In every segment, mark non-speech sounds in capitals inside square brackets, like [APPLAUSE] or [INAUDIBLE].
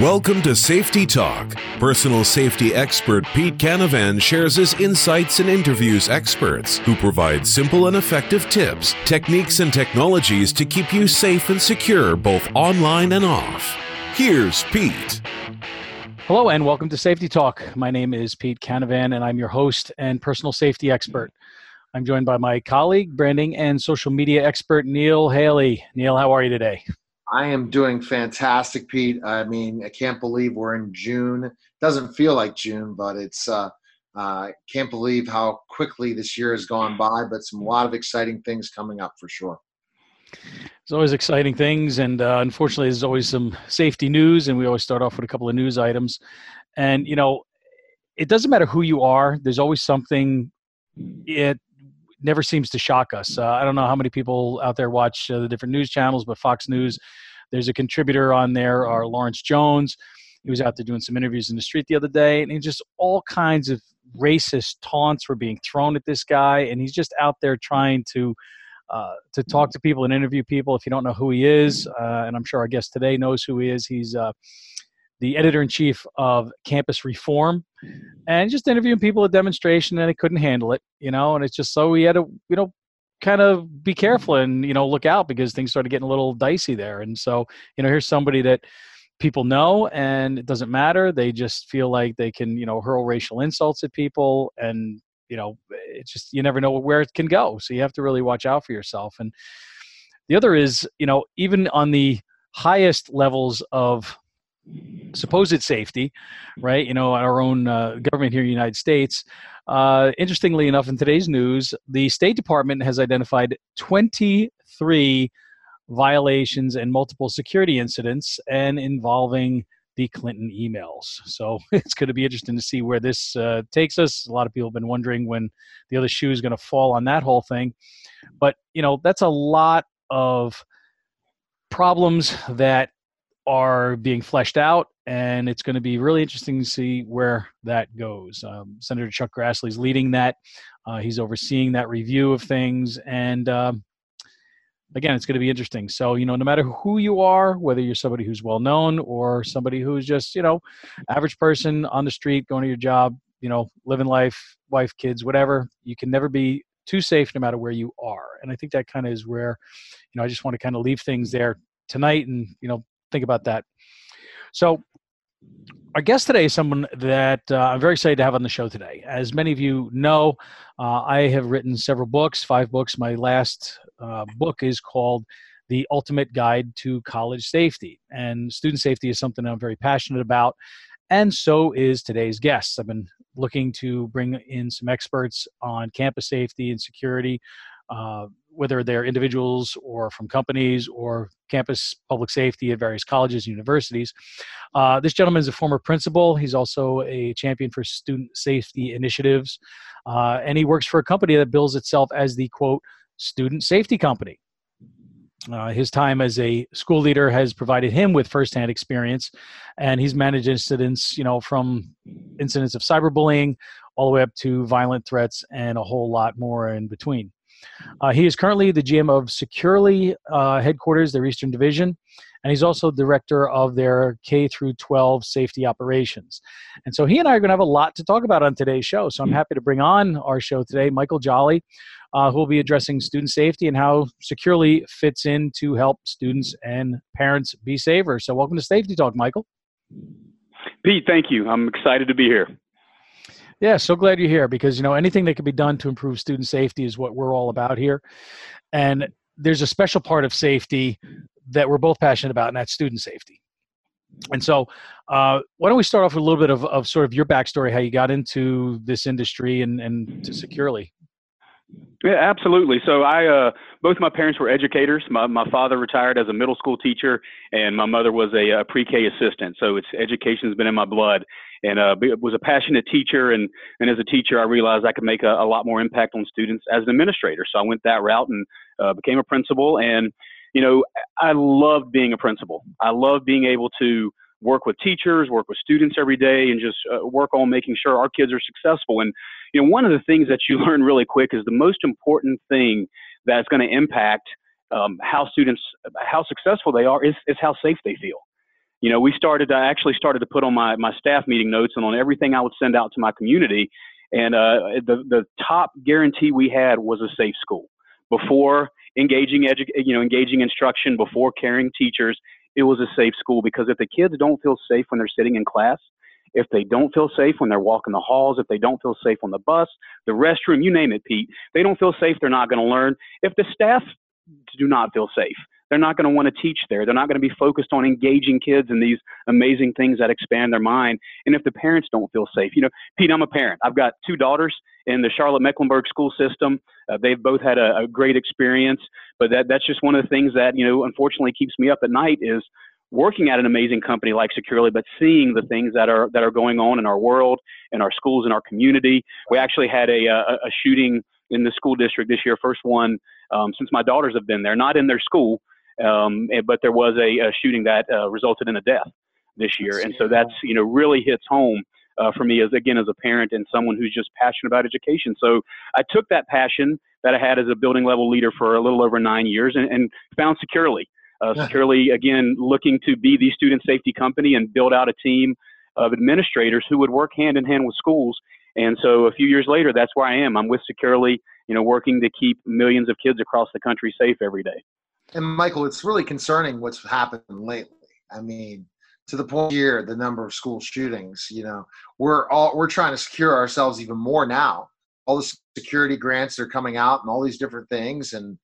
Welcome to Safety Talk. Personal safety expert Pete Canavan shares his insights and interviews experts who provide simple and effective tips, techniques, and technologies to keep you safe and secure both online and off. Here's Pete. Hello, and welcome to Safety Talk. My name is Pete Canavan, and I'm your host and personal safety expert. I'm joined by my colleague, branding and social media expert, Neil Haley. Neil, how are you today? I am doing fantastic, Pete. I mean, I can't believe we're in June. Doesn't feel like June, but it's. Uh, uh, can't believe how quickly this year has gone by. But some a lot of exciting things coming up for sure. There's always exciting things, and uh, unfortunately, there's always some safety news, and we always start off with a couple of news items. And you know, it doesn't matter who you are. There's always something. It never seems to shock us. Uh, I don't know how many people out there watch uh, the different news channels, but Fox News, there's a contributor on there, our Lawrence Jones. He was out there doing some interviews in the street the other day, and just all kinds of racist taunts were being thrown at this guy, and he's just out there trying to. Uh, to talk to people and interview people if you don't know who he is uh, and i'm sure our guest today knows who he is he's uh, the editor in chief of Campus Reform, and just interviewing people at demonstration, and he couldn't handle it, you know. And it's just so he had to, you know, kind of be careful and you know look out because things started getting a little dicey there. And so, you know, here's somebody that people know, and it doesn't matter. They just feel like they can, you know, hurl racial insults at people, and you know, it's just you never know where it can go. So you have to really watch out for yourself. And the other is, you know, even on the highest levels of supposed safety, right? You know, our own uh, government here in the United States. Uh, interestingly enough, in today's news, the State Department has identified 23 violations and multiple security incidents and involving the Clinton emails. So [LAUGHS] it's going to be interesting to see where this uh, takes us. A lot of people have been wondering when the other shoe is going to fall on that whole thing. But, you know, that's a lot of problems that are being fleshed out, and it's going to be really interesting to see where that goes. Um, Senator Chuck Grassley is leading that. Uh, he's overseeing that review of things, and um, again, it's going to be interesting. So, you know, no matter who you are, whether you're somebody who's well known or somebody who's just, you know, average person on the street going to your job, you know, living life, wife, kids, whatever, you can never be too safe no matter where you are. And I think that kind of is where, you know, I just want to kind of leave things there tonight and, you know, think about that. So, our guest today is someone that uh, I'm very excited to have on the show today. As many of you know, uh, I have written several books, five books. My last uh, book is called The Ultimate Guide to College Safety. And student safety is something I'm very passionate about. And so is today's guest. I've been looking to bring in some experts on campus safety and security, uh, whether they're individuals or from companies or campus public safety at various colleges and universities. Uh, this gentleman is a former principal. He's also a champion for student safety initiatives. Uh, and he works for a company that bills itself as the quote, student safety company. Uh, his time as a school leader has provided him with firsthand experience, and he's managed incidents, you know, from incidents of cyberbullying all the way up to violent threats and a whole lot more in between. Uh, he is currently the GM of Securly uh, headquarters, their Eastern Division, and he's also director of their K through 12 safety operations. And so he and I are going to have a lot to talk about on today's show. So I'm happy to bring on our show today Michael Jolley, uh, who will be addressing student safety and how Securly fits in to help students and parents be safer. So welcome to Safety Talk, Michael. Pete, thank you. I'm excited to be here. Yeah, so glad you're here because you know anything that can be done to improve student safety is what we're all about here. And there's a special part of safety that we're both passionate about, and that's student safety. And so, uh, why don't we start off with a little bit of, of sort of your backstory, how you got into this industry and, and to Securly? Yeah, absolutely. So I, uh, both my parents were educators. My my father retired as a middle school teacher, and my mother was a, a pre-K assistant. So it's education has been in my blood, and uh, was a passionate teacher. And and as a teacher, I realized I could make a, a lot more impact on students as an administrator. So I went that route and uh, became a principal. And you know, I love being a principal. I love being able to work with teachers, work with students every day, and just uh, work on making sure our kids are successful. And you know, one of the things that you [LAUGHS] learn really quick is the most important thing that's going to impact um, how students, how successful they are, is, is how safe they feel. You know, we started, I actually started to put on my, my staff meeting notes and on everything I would send out to my community. And uh, the, the top guarantee we had was a safe school. Before engaging, edu- you know, engaging instruction, before caring teachers, it was a safe school because if the kids don't feel safe when they're sitting in class, if they don't feel safe when they're walking the halls, if they don't feel safe on the bus, the restroom, you name it, Pete, they don't feel safe, they're not going to learn. If the staff do not feel safe, they're not going to want to teach there. They're not going to be focused on engaging kids in these amazing things that expand their mind. And if the parents don't feel safe, you know, Pete, I'm a parent. I've got two daughters in the Charlotte Mecklenburg school system. Uh, they've both had a, a great experience, but that, that's just one of the things that, you know, unfortunately keeps me up at night is working at an amazing company like Securly, but seeing the things that are that are going on in our world, in our schools, in our community. We actually had a, a, a shooting in the school district this year, first one um, since my daughters have been there, not in their school, um, eh, but there was a, a shooting that uh, resulted in a death this year, and so that's you know really hits home. Uh, for me as again as a parent and someone who's just passionate about education so i took that passion that i had as a building level leader for a little over nine years and, and found Securly uh, Securly, again, looking to be the student safety company and build out a team of administrators who would work hand in hand with schools. And so a few years later, that's where I am. I'm with Securly, you know, working to keep millions of kids across the country safe every day. And Michael, it's really concerning what's happened lately. I mean, to the point here, the number of school shootings, you know, we're all we're trying to secure ourselves even more now. All the security grants are coming out and all these different things and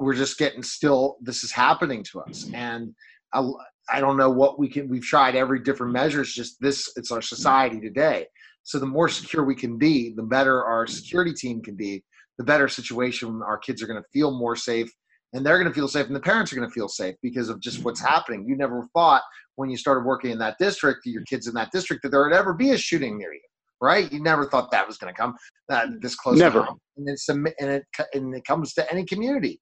we're just getting still this is happening to us and I, I don't know what we can we've tried every different measures just this it's our society today so the more secure we can be the better our security team can be the better situation our kids are going to feel more safe and they're going to feel safe and the parents are going to feel safe because of just what's happening you never thought when you started working in that district your kids in that district that there would ever be a shooting near you right you never thought that was going to come that this close never and it's and it and it comes to any community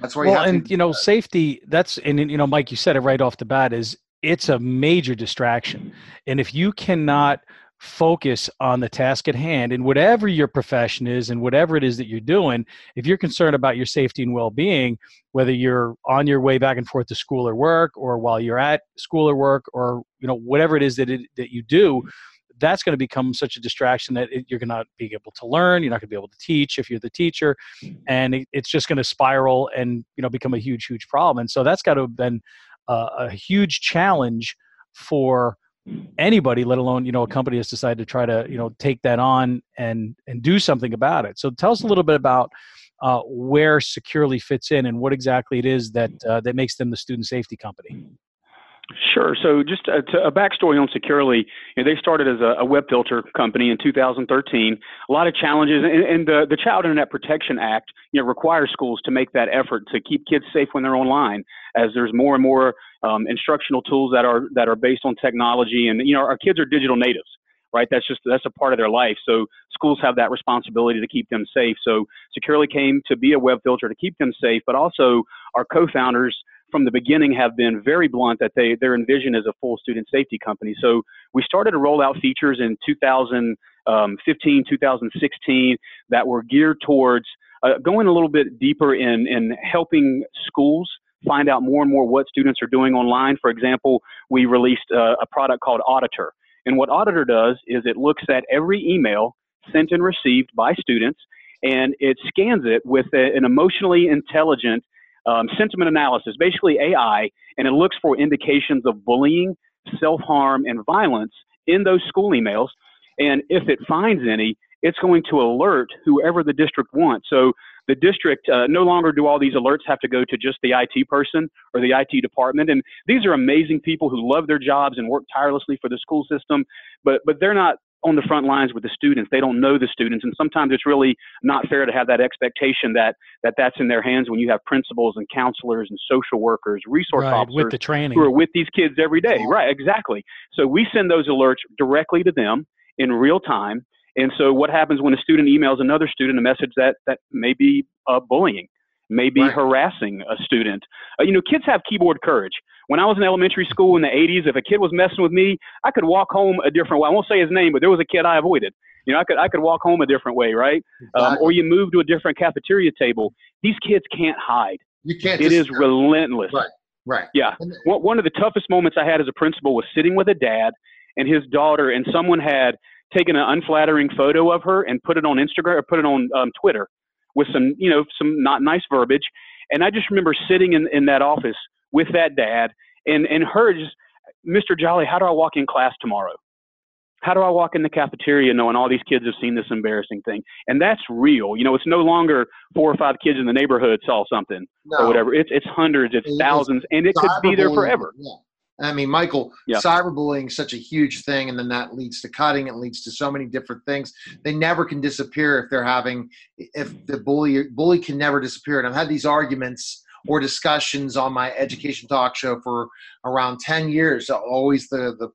that's why. You. Well, and to, you know, safety. That's and you know, Mike, you said it right off the bat. Is it's a major distraction, and if you cannot focus on the task at hand and whatever your profession is and whatever it is that you're doing if you're concerned about your safety and well-being whether you're on your way back and forth to school or work or while you're at school or work or you know whatever it is that it, that you do that's going to become such a distraction that it, you're to be able to learn you're not going to be able to teach if you're the teacher and it, it's just going to spiral and you know become a huge huge problem. And so that's got to have been uh, a huge challenge for anybody let alone you know a company has decided to try to you know take that on and and do something about it. So tell us a little bit about uh, where Securly fits in and what exactly it is that uh, that makes them the student safety company Sure. So, just a, a backstory on Securly. You know, they started as a, a, web filter company in 2013. A lot of challenges, and, and, the the Child Internet Protection Act, you know, requires schools to make that effort to keep kids safe when they're online. As there's more and more um, instructional tools that are that are based on technology, and you know, our kids are digital natives right? That's just that's a part of their life. So schools have that responsibility to keep them safe. So Securly came to be a web filter to keep them safe, but also our co-founders from the beginning have been very blunt that they their envision is a full student safety company. So we started to roll out features in 2015, 2016 that were geared towards uh, going a little bit deeper in in helping schools find out more and more what students are doing online. For example, we released uh, a product called Auditor. And what Auditor does is it looks at every email sent and received by students and it scans it with a, an emotionally intelligent um, sentiment analysis, basically AI, and it looks for indications of bullying, self harm, and violence in those school emails. And if it finds any, it's going to alert whoever the district wants. So the district uh, no longer do all these alerts have to go to just the IT person or the IT department. And these are amazing people who love their jobs and work tirelessly for the school system, but but they're not on the front lines with the students. They don't know the students, and sometimes it's really not fair to have that expectation that that that's in their hands when you have principals and counselors and social workers, resource right, officers with the training. who are with these kids every day. Right, exactly. So we send those alerts directly to them in real time. And so what happens when a student emails another student a message that that may be uh, bullying? Maybe right. harassing a student. Uh, you know, kids have keyboard courage. When I was in elementary school in the 80s, if a kid was messing with me, I could walk home a different way. I won't say his name, but there was a kid I avoided. You know, I could I could walk home a different way, right? Um, exactly. Um, or you move to a different cafeteria table. These kids can't hide. You can't. It is relentless. Right. Right. Yeah. One of the toughest moments I had as a principal was sitting with a dad and his daughter, and someone had taken an unflattering photo of her and put it on Instagram or put it on um, Twitter with some, you know, some not nice verbiage. And I just remember sitting in, in that office with that dad and, and her just, Mr. Jolley, how do I walk in class tomorrow? How do I walk in the cafeteria knowing all these kids have seen this embarrassing thing? And that's real. You know, it's no longer four or five kids in the neighborhood saw something no. or whatever. It's it's hundreds, it's it, thousands, and it could be there forever. Yeah. I mean, Michael, yeah. cyberbullying is such a huge thing, and then that leads to cutting. It leads to so many different things. They never can disappear if they're having, if the bully bully can never disappear. And I've had these arguments or discussions on my education talk show for around 10 years. Always the the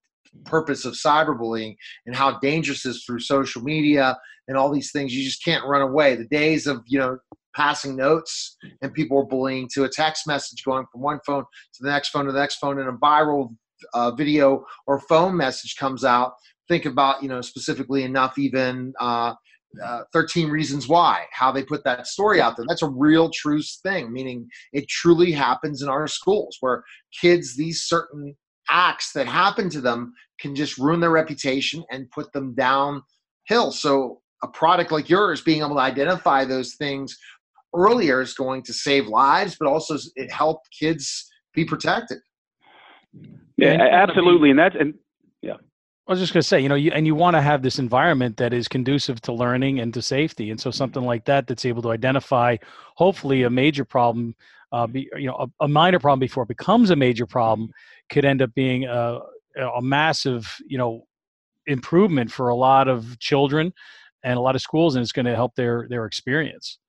purpose of cyberbullying and how dangerous it is through social media and all these things. You just can't run away. The days of you know passing notes and people are bullying to a text message going from one phone to the next phone to the next phone and a viral uh, video or phone message comes out. Think about you know specifically enough even uh, uh, 13 reasons why how they put that story out there. That's a real true thing meaning it truly happens in our schools where kids these certain acts that happen to them can just ruin their reputation and put them downhill. So a product like yours being able to identify those things earlier is going to save lives, but also it help kids be protected. Yeah, absolutely, and that's and yeah. I was just going to say, you know, you, and you want to have this environment that is conducive to learning and to safety, and so something like that that's able to identify, hopefully, a major problem, uh, be, you know, a, a, minor problem before it becomes a major problem, could end up being a, a massive, you know, improvement for a lot of children and a lot of schools, and it's going to help their their experience.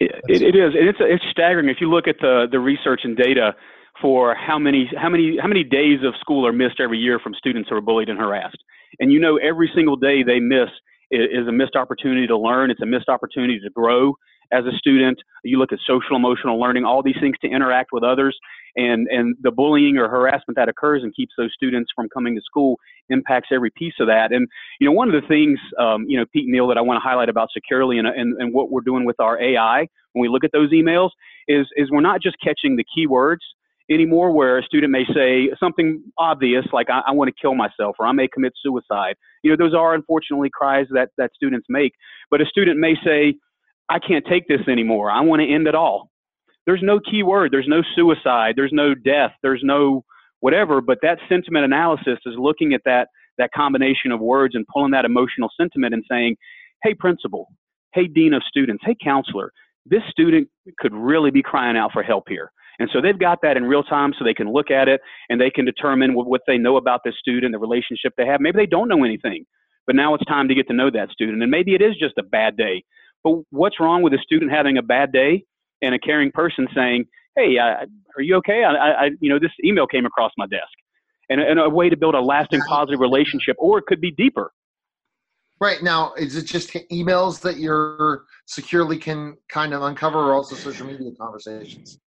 It, it is, and it's it's staggering if you look at the the research and data for how many how many how many days of school are missed every year from students who are bullied and harassed. And you know, every single day they miss is a missed opportunity to learn. It's a missed opportunity to grow as a student. You look at social emotional learning, all these things to interact with others, and and the bullying or harassment that occurs and keeps those students from coming to school impacts every piece of that. And you know, one of the things, um, you know, Pete Neil, that I want to highlight about Securly and, and and what we're doing with our AI when we look at those emails is is we're not just catching the keywords anymore where a student may say something obvious like I, I, want to kill myself or I may commit suicide. You know, those are unfortunately cries that, that students make. But a student may say, I can't take this anymore. I want to end it all. There's no key word. There's no suicide. There's no death. There's no whatever. But that sentiment analysis is looking at that that combination of words and pulling that emotional sentiment and saying, "Hey, principal. Hey, dean of students. Hey, counselor. This student could really be crying out for help here." And so they've got that in real time, so they can look at it and they can determine what, they know about this student, the relationship they have. Maybe they don't know anything, but now it's time to get to know that student. And maybe it is just a bad day but what's wrong with a student having a bad day and a caring person saying, "Hey, uh, are you okay? I, I, you know, this email came across my desk," and, and a way to build a lasting positive relationship, or it could be deeper. Right now, is it just emails that you're Securly can kind of uncover, or also social media conversations?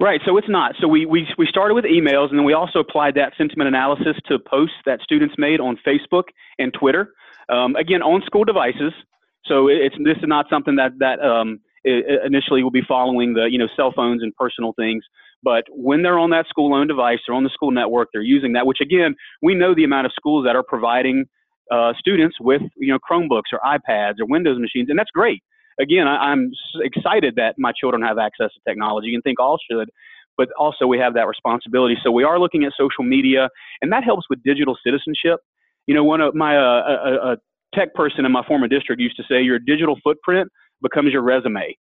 Right. So it's not. So we, we, we started with emails, and then we also applied that sentiment analysis to posts that students made on Facebook and Twitter. Um, again, on school devices. So it's this is not something that that um, initially will be following the you know cell phones and personal things. But when they're on that school-owned device, they're on the school network, they're using that. Which again, we know the amount of schools that are providing uh, students with you know Chromebooks or iPads or Windows machines, and that's great. Again, I, I'm excited that my children have access to technology, and think all should. But also, we have that responsibility. So we are looking at social media, and that helps with digital citizenship. You know, one of my uh, a, a tech person in my former district used to say your digital footprint becomes your resume.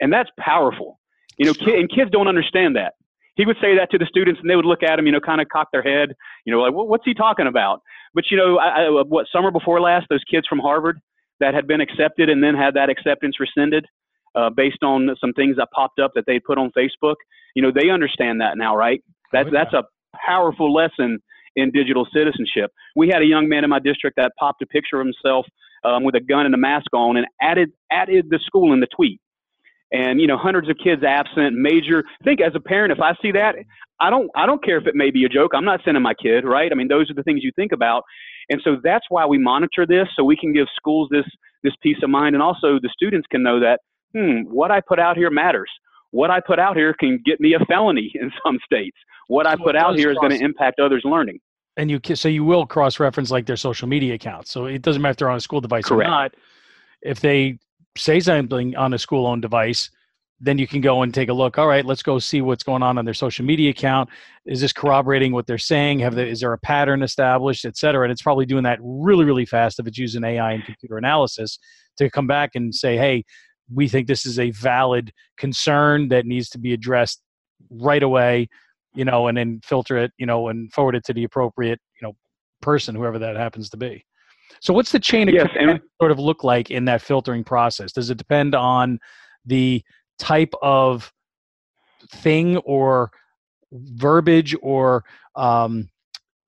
And that's powerful. You know, and kids don't understand that. He would say that to the students and they would look at him, you know, kind of cock their head, you know, like, well, what's he talking about? But, you know, I, I, what summer before last, those kids from Harvard that had been accepted and then had that acceptance rescinded uh, based on some things that popped up that they put on Facebook, you know, they understand that now, right? That's, oh, yeah. that's a powerful lesson in digital citizenship. We had a young man in my district that popped a picture of himself um, with a gun and a mask on and added added the school in the tweet. And you know, hundreds of kids absent, major. I think as a parent, if I see that, I don't I don't care if it may be a joke. I'm not sending my kid, right? I mean, those are the things you think about. And so that's why we monitor this, so we can give schools this this peace of mind, and also the students can know that, hmm, what I put out here matters. what I put out here can get me a felony [LAUGHS] in some states. What I put out here is going to impact others' learning. And you so you will cross reference like their social media accounts. So it doesn't matter if they're on a school device Correct. or not. If they say something on a school owned device, then you can go and take a look. All right, let's go see what's going on on their social media account. Is this corroborating what they're saying? Have they, is there a pattern established, et cetera? And it's probably doing that really, really fast if it's using AI and computer analysis to come back and say, hey, we think this is a valid concern that needs to be addressed right away, you know, and then filter it, you know, and forward it to the appropriate, you know, person, whoever that happens to be. So, what's the chain of yes, command sort of look like in that filtering process? Does it depend on the type of thing or verbiage or um,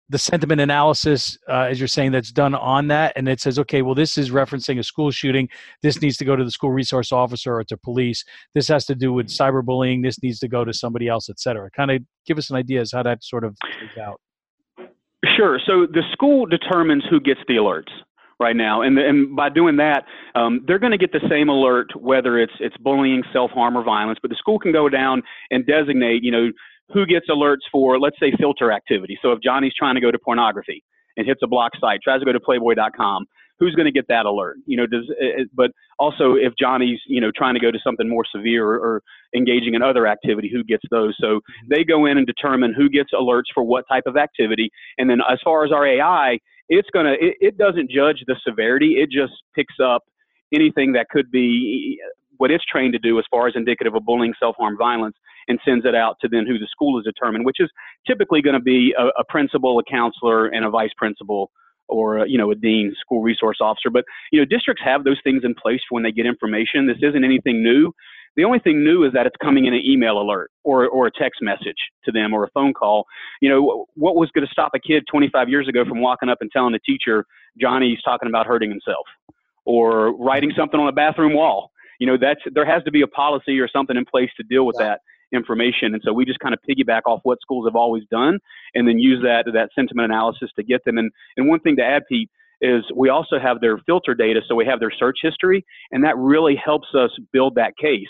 the sentiment analysis, uh, as you're saying, that's done on that, and it says, okay, well, this is referencing a school shooting. This needs to go to the school resource officer or to police. This has to do with cyberbullying. This needs to go to somebody else, et cetera. Kind of give us an idea as how that sort of plays out. Sure. So the school determines who gets the alerts right now, and and by doing that, um, they're going to get the same alert whether it's it's bullying, self harm, or violence. But the school can go down and designate, you know, who gets alerts for, let's say, filter activity. So if Johnny's trying to go to pornography and hits a block site, tries to go to Playboy.com, who's going to get that alert? You know, does eh, eh, but also if Johnny's you know trying to go to something more severe or, or, engaging in other activity, who gets those? So mm-hmm. they go in and determine who gets alerts for what type of activity, and then as far as our AI, it's gonna it, it doesn't judge the severity, it just picks up anything that could be eh, what it's trained to do as far as indicative of bullying, self-harm, violence, and sends it out to then who the school is determined, which is typically going to be a, a principal, a counselor, and a vice principal or uh, you know a dean, school resource officer. But you know districts have those things in place when they get information. This isn't anything new. The only thing new is that it's coming in an email alert or, or a text message to them or a phone call. You know, what was going to stop a kid 25 years ago from walking up and telling the teacher, Johnny's talking about hurting himself or writing something on a bathroom wall? You know, that's, there has to be a policy or something in place to deal with yeah. that information. And so we just kind of piggyback off what schools have always done and then use that, that sentiment analysis to get them. And, and one thing to add, Pete, is we also have their filter data. So we have their search history and that really helps us build that case.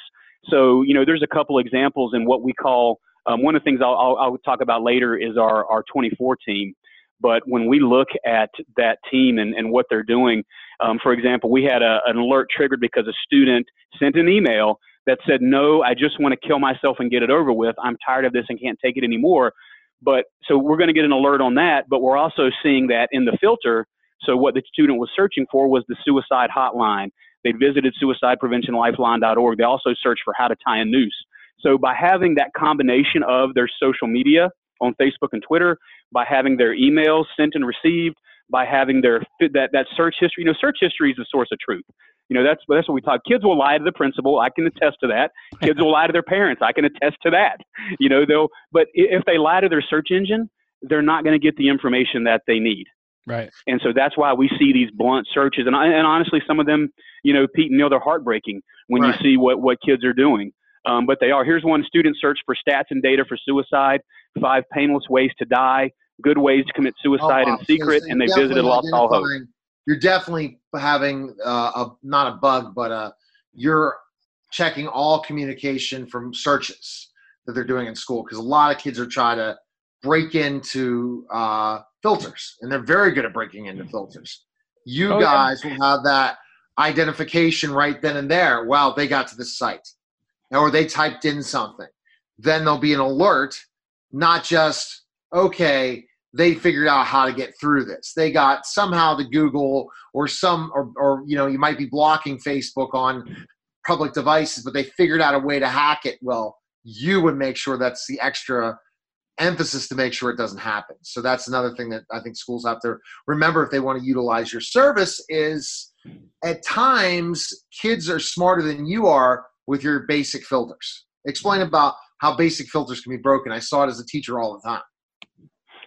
So, you know, there's a couple examples in what we call, um, one of the things I'll, I'll, I'll, talk about later is our, our 24 team. But when we look at that team and, and what they're doing, um, for example, we had a, an alert triggered because a student sent an email that said, No, I just want to kill myself and get it over with. I'm tired of this and can't take it anymore. But so we're going to get an alert on that, but we're also seeing that in the filter. So what the student was searching for was the suicide hotline. They visited suicidepreventionlifeline.org. They also searched for how to tie a noose. So by having that combination of their social media on Facebook and Twitter, by having their emails sent and received, by having their that that search history. You know, search history is the source of truth. You know, that's that's what we talk. Kids will lie to the principal. I can attest to that. Kids will lie to their parents. I can attest to that. You know, they'll. But if they lie to their search engine, they're not going to get the information that they need. Right. And so that's why we see these blunt searches. And, and honestly, some of them, you know, Pete and Neil, they're heartbreaking when right. you see what, what kids are doing. Um, but they are. Here's one student search for stats and data for suicide, five painless ways to die, good ways to commit suicide oh, wow. in secret, so and they visited Los Alamos. You're definitely having uh, a not a bug, but uh, you're checking all communication from searches that they're doing in school because a lot of kids are trying to break into uh, filters, and they're very good at breaking into filters. You oh, guys yeah. will have that identification right then and there. Wow, they got to the site, or they typed in something. Then there'll be an alert, not just okay. They figured out how to get through this. They got somehow to Google or some, or, or you know, you might be blocking Facebook on public devices, but they figured out a way to hack it. Well, you would make sure that's the extra emphasis to make sure it doesn't happen. So that's another thing that I think schools have to remember if they want to utilize your service is at times kids are smarter than you are with your basic filters. Explain about how basic filters can be broken. I saw it as a teacher all the time.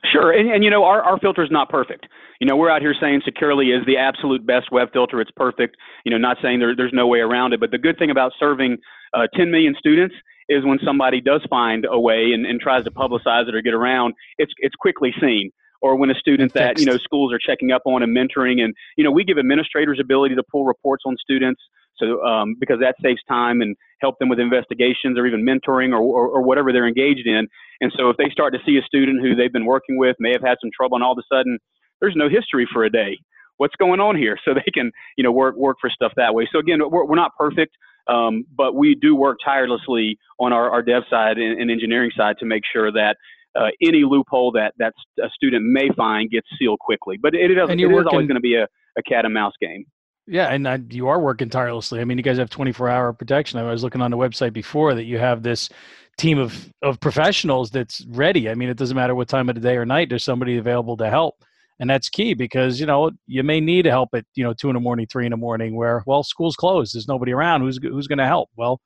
Sure, and, and you know our, our filter is not perfect. You know we're out here saying Securly is the absolute best web filter. It's perfect. You know, not saying there, there's no way around it. But the good thing about serving uh, 10 million students is when somebody does find a way and, and tries to publicize it or get around, it's it's quickly seen. Or when a student that you know schools are checking up on and mentoring, and you know we give administrators ability to pull reports on students, so um, because that saves time and help them with investigations or even mentoring or, or, or whatever they're engaged in. And so if they start to see a student who they've been working with may have had some trouble, and all of a sudden there's no history for a day. What's going on here? [LAUGHS] So they can, you know, work work for stuff that way. So again, we're, we're not perfect, um, but we do work tirelessly on our, our dev side and, and engineering side to make sure that uh, any loophole that that a student may find gets sealed quickly. But it, it, is, it is always going to be a, a cat and mouse game. Yeah, and uh, you are working tirelessly. I mean, you guys have 24 hour protection. I was looking on the website before that you have this team of, of professionals that's ready. I mean, it doesn't matter what time of the day or night, there's somebody available to help. And that's key because, you know, you may need help at, you know, two in the morning, three in the morning where, well, school's closed. There's nobody around. Who's, who's going to help? Well,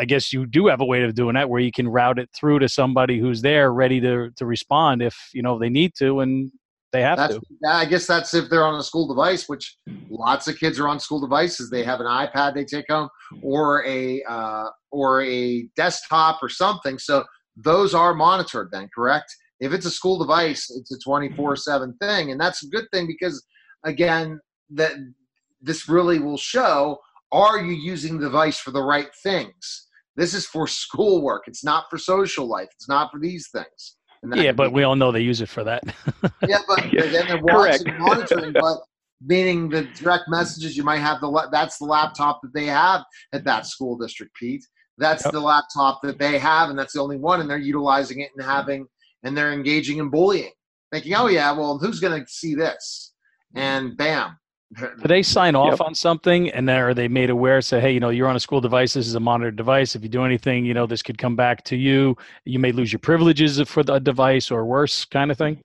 I guess you do have a way of doing that where you can route it through to somebody who's there ready to, to respond if, you know, they need to. And they have that's, to. I guess that's if they're on a school device, which lots of kids are on school devices. They have an iPad they take home, or a uh, or a desktop or something. So those are monitored. Then correct. If it's a school device, it's a twenty four seven thing, and that's a good thing because again, that this really will show: Are you using the device for the right things? This is for [LAUGHS] schoolwork. It's not for social life. It's not for these things yeah, but we all know they use it for that. [LAUGHS] yeah, but then they're watching, and monitoring, but meaning the direct messages you might have the that's the laptop that they have at that school district, Pete. That's yep. the laptop that they have, and that's the only one, and they're utilizing it and having and they're engaging in bullying, thinking, "Oh yeah, well, who's going to see this?" And bam, do they sign off yep. on something and then are they made aware say hey you know you're on a school device this is a monitored device if you do anything you know this could come back to you you may lose your privileges for the device or worse kind of thing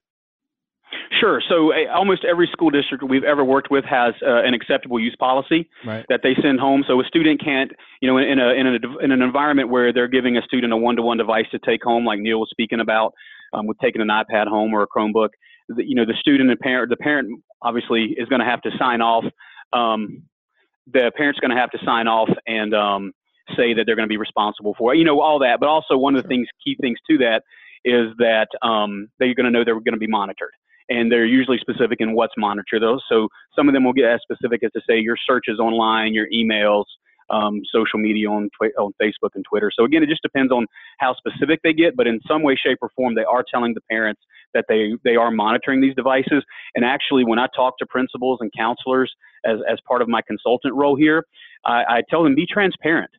Sure. So uh, almost every school district we've ever worked with has uh, an acceptable use policy right. that they send home. So a student can't, you know, in a, in a in an environment where they're giving a student a one-to-one device to take home, like Neil was speaking about, um, with taking an iPad home or a Chromebook, the, you know, the student and parent, the parent obviously is going to have to sign off. Um, the parent's going to have to sign off and um, say that they're going to be responsible for it. You know, all that. But also one of the things, key things to that is that um, they're going to know they're going to be monitored. And they're usually specific in what's monitored. Those, so some of them will get as specific as to say your searches online, your emails, um, social media on on Facebook and Twitter. So again, it just depends on how specific they get, but in some way, shape, or form, they are telling the parents that they they are monitoring these devices. And actually, when I talk to principals and counselors as as part of my consultant role here, I, I tell them be transparent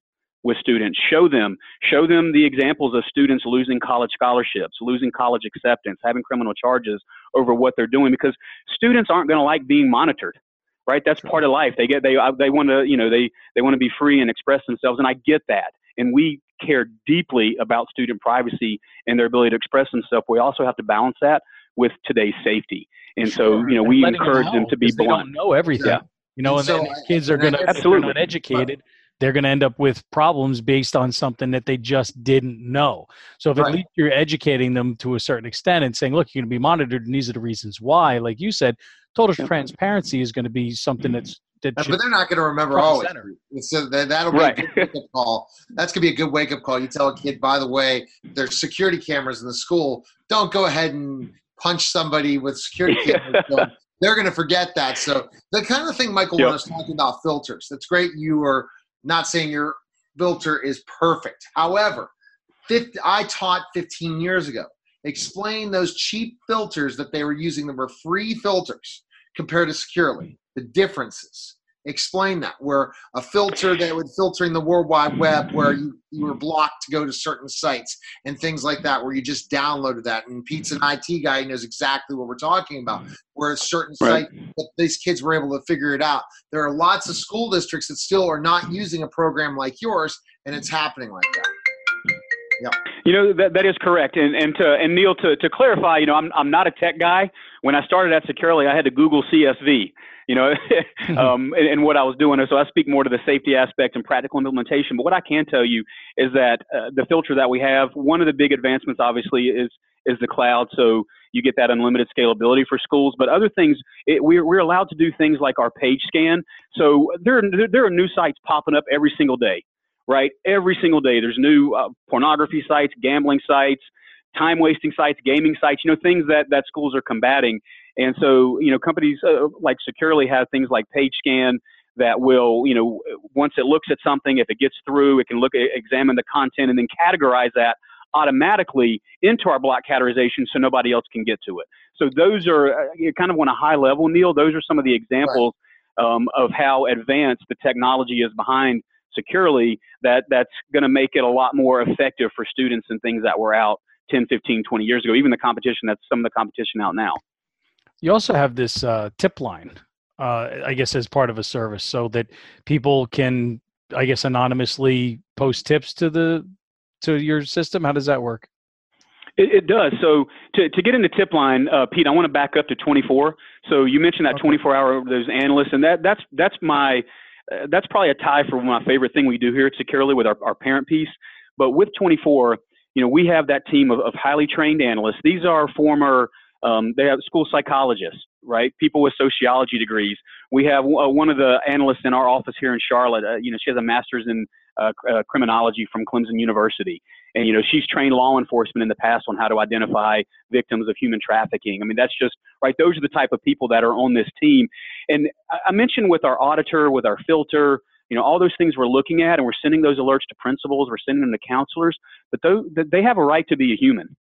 with students show them show them the examples of students losing college scholarships losing college acceptance having criminal charges over what they're doing because students aren't going to like being monitored right? That's part of life. They get they uh, they want to you know they they want to be free and express themselves, and I get that. And we care deeply about student privacy and their ability to express themselves. We also have to balance that with today's safety. And sure. so you know we encourage them, them, to be blunt. They don't know everything. Yeah. You know, and, so, and these kids are going to absolutely not educated. They're going to end up with problems based on something that they just didn't know. So if right. at least you're educating them to a certain extent and saying, "Look, you're going to be monitored, and these are the reasons why," like you said, total transparency is going to be something that's that but they're not going to remember always. So that'll be right. a good wake up call. That's going to be a good wake up call. You tell a kid, by the way, there's security cameras in the school. Don't go ahead and punch somebody with security [LAUGHS] cameras. they're going to forget that. So the kind of thing Michael yep. was talking about filters. That's great. You are not saying your filter is perfect. However, 50, I taught 15 years ago. Explain those cheap filters that they were using that were free filters compared to Securly, the differences. Explain that. Where a filter that would filtering the World Wide Web, where you, you were blocked to go to certain sites and things like that, where you just downloaded that. And Pete's an IT guy, he knows exactly what we're talking about. Where a certain right. site, these kids were able to figure it out. There are lots of school districts that still are not using a program like yours, and it's happening like that. Yeah. You know that that is correct, and and to and Neil to to clarify, you know, I'm I'm not a tech guy. When I started at Securly, I had to Google CSV, you know, [LAUGHS] um, and, and, what I was doing. So I speak more to the safety aspect and practical implementation. But what I can tell you is that uh, the filter that we have, one of the big advancements, obviously, is is the cloud. So you get that unlimited scalability for schools. But other things, it, we're we're allowed to do things like our page scan. So there there are new sites popping up every single day right? Every single day, there's new uh, pornography sites, gambling sites, time wasting sites, gaming sites, you know, things that, that schools are combating. And so, you know, companies uh, like Securly have things like PageScan that will, you know, once it looks at something, if it gets through, it can look at, examine the content and then categorize that automatically into our block categorization so nobody else can get to it. So those are uh, kind of on a high level, Neil. Those are some of the examples right. um, of how advanced the technology is behind Securly that that's going to make it a lot more effective for students and things that were out 10, 15, 20 years ago. Even the competition, that's some of the competition out now. You also have this uh, tip line, uh, I guess, as part of a service, so that people can, I guess, anonymously post tips to the to your system. How does that work? It, it does. So to, to get into tip line, uh, Pete, I want to back up to 24. So you mentioned that okay. 24 hour those analysts, and that that's that's my uh, that's probably a tie for my favorite thing we do here at Securly with our, our parent piece. But with 24, you know, we have that team of, of highly trained analysts. These are former um, they have school psychologists, right? People with sociology degrees. We have uh, one of the analysts in our office here in Charlotte. Uh, you know, she has a master's in uh, uh, criminology from Clemson University, and you know she's trained law enforcement in the past on how to identify victims of human trafficking. I mean, that's just right. Those are the type of people that are on this team. And I, mentioned with our auditor, with our filter, you know, all those things we're looking at, and we're sending those alerts to principals, we're sending them to counselors, but they have a right to be a human.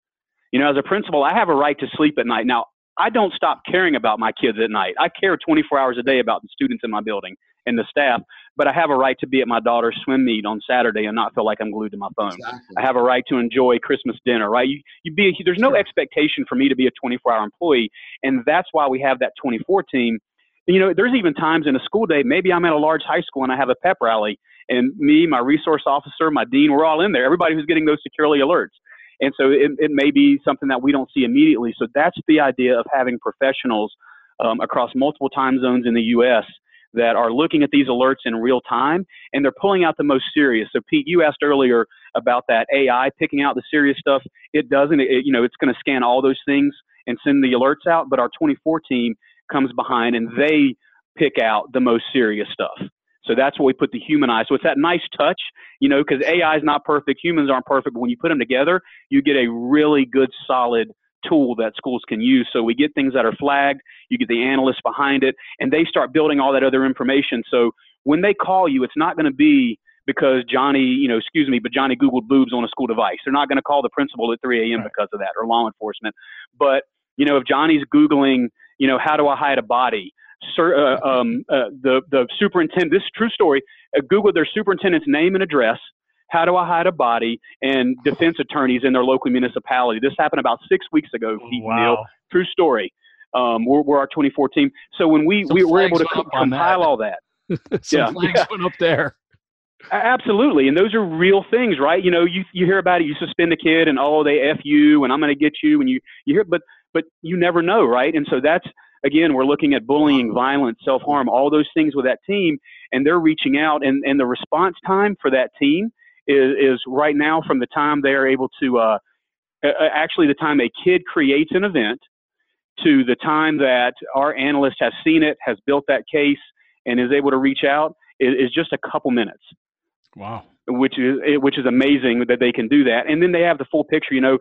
You know, as a principal, I have a right to sleep at night. Now, I don't stop caring about my kids at night. I care 24 hours a day about the students in my building and the staff, but I have a right to be at my daughter's swim meet on Saturday and not feel like I'm glued to my phone. Exactly. I have a right to enjoy Christmas dinner, right? You, you be, there's no sure. expectation for me to be a 24 hour employee. And that's why we have that 24 team. You know, there's even times in a school day, maybe I'm at a large high school and I have a pep rally and me, my resource officer, my dean, we're all in there. Everybody who's getting those Securly alerts. And so it, it may be something that we don't see immediately. So that's the idea of having professionals um, across multiple time zones in the U.S. that are looking at these alerts in real time and they're pulling out the most serious. So Pete, you asked earlier about that AI picking out the serious stuff. It doesn't. It, you know, it's going to scan all those things and send the alerts out. But our 24 team comes behind and they pick out the most serious stuff. So that's where we put the human eye. So it's that nice touch, you know, because AI is not perfect, humans aren't perfect, but when you put them together, you get a really good, solid tool that schools can use. So we get things that are flagged, you get the analysts behind it, and they start building all that other information. So when they call you, it's not going to be because Johnny, you know, excuse me, but Johnny Googled boobs on a school device. They're not going to call the principal at 3 a.m. Right. because of that or law enforcement. But, you know, if Johnny's Googling, you know, how do I hide a body? uh, um, uh, the the superintendent. This is true story. Uh, Google their superintendent's name and address. How do I hide a body? And defense attorneys in their local municipality. This happened about six weeks ago. Pete wow. Neil. True story. Um, we're, we're, our 2014. So when we Some we were able to co- compile that. all that, [LAUGHS] Some yeah, flags yeah. went up there. Absolutely, and those are real things, right? You know, you you hear about it, you suspend a kid, and oh, they f you, and I'm going to get you, and you you hear, but but you never know, right? And so that's again, we're looking at bullying, violence, self harm, all those things with that team, and they're reaching out, and, and the response time for that team is, is right now from the time they're able to, uh, actually, the time a kid creates an event to the time that our analyst has seen it, has built that case, and is able to reach out is, is just a couple minutes. Wow which is which is amazing that they can do that. And then they have the full picture. You know,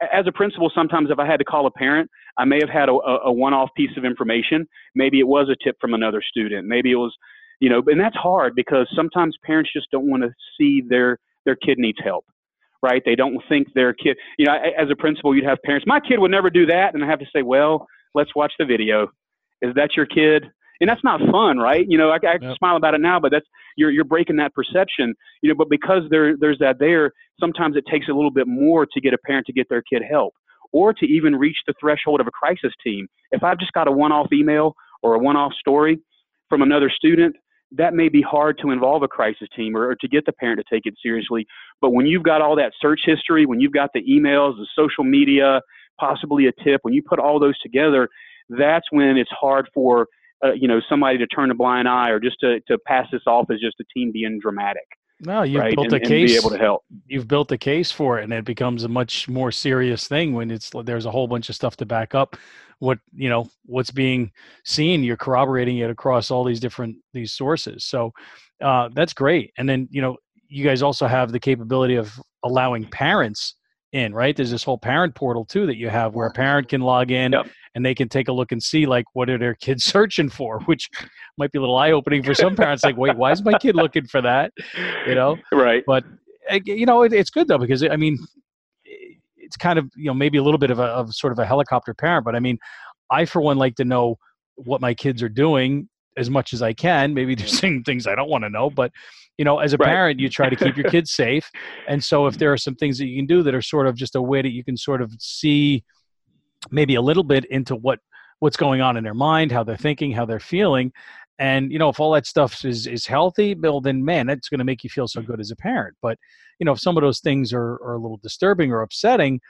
as a principal, sometimes if I had to call a parent, I may have had a, a one-off piece of information. Maybe it was a tip from another student. Maybe it was, you know, and that's hard because sometimes parents just don't want to see their their kid needs help. Right? They don't think their kid. You know, as a principal, you'd have parents. My kid would never do that, and I have to say, well, let's watch the video. Is that your kid? and that's not fun, right? You know, I, I yep. smile about it now, but that's you're you're breaking that perception, you know. But because there there's that there, sometimes it takes a little bit more to get a parent to get their kid help, or to even reach the threshold of a crisis team. If I've just got a one-off email or a one-off story from another student, that may be hard to involve a crisis team or, or, to get the parent to take it seriously. But when you've got all that search history, when you've got the emails, the social media, possibly a tip, when you put all those together, that's when it's hard for uh, you know somebody to turn a blind eye or just to, to pass this off as just a team being dramatic. No, you've right? built and, a case. be able to help. You've built a case for it, and it becomes a much more serious thing when it's there's a whole bunch of stuff to back up what you know what's being seen. You're corroborating it across all these different these sources. So uh, that's great. And then you know you guys also have the capability of allowing parents in, right? There's this whole parent portal too that you have where a parent can log in yep. and they can take a look and see like what are their kids [LAUGHS] searching for, which might be a little eye opening for some parents. like, wait, why is my kid looking for that? You know, [LAUGHS] right? But eh, you know, it, it's good though because I mean, it's kind of you know maybe a little bit of a of sort of a helicopter parent, but I mean, I for one like to know what my kids are doing as much as I can. Maybe they're saying mm-hmm. things I don't want to know, but you know, as a right. parent, you try to keep your [LAUGHS] kids safe. And so if there mm-hmm. are some things that you can do that are sort of just a way that you can sort of see maybe a little bit into what what's going on in their mind, how they're thinking, how they're feeling. And you know, if all that stuff is is healthy, well, then man, that's going to make you feel so good as a parent. But you know, if some of those things are are a little disturbing or upsetting,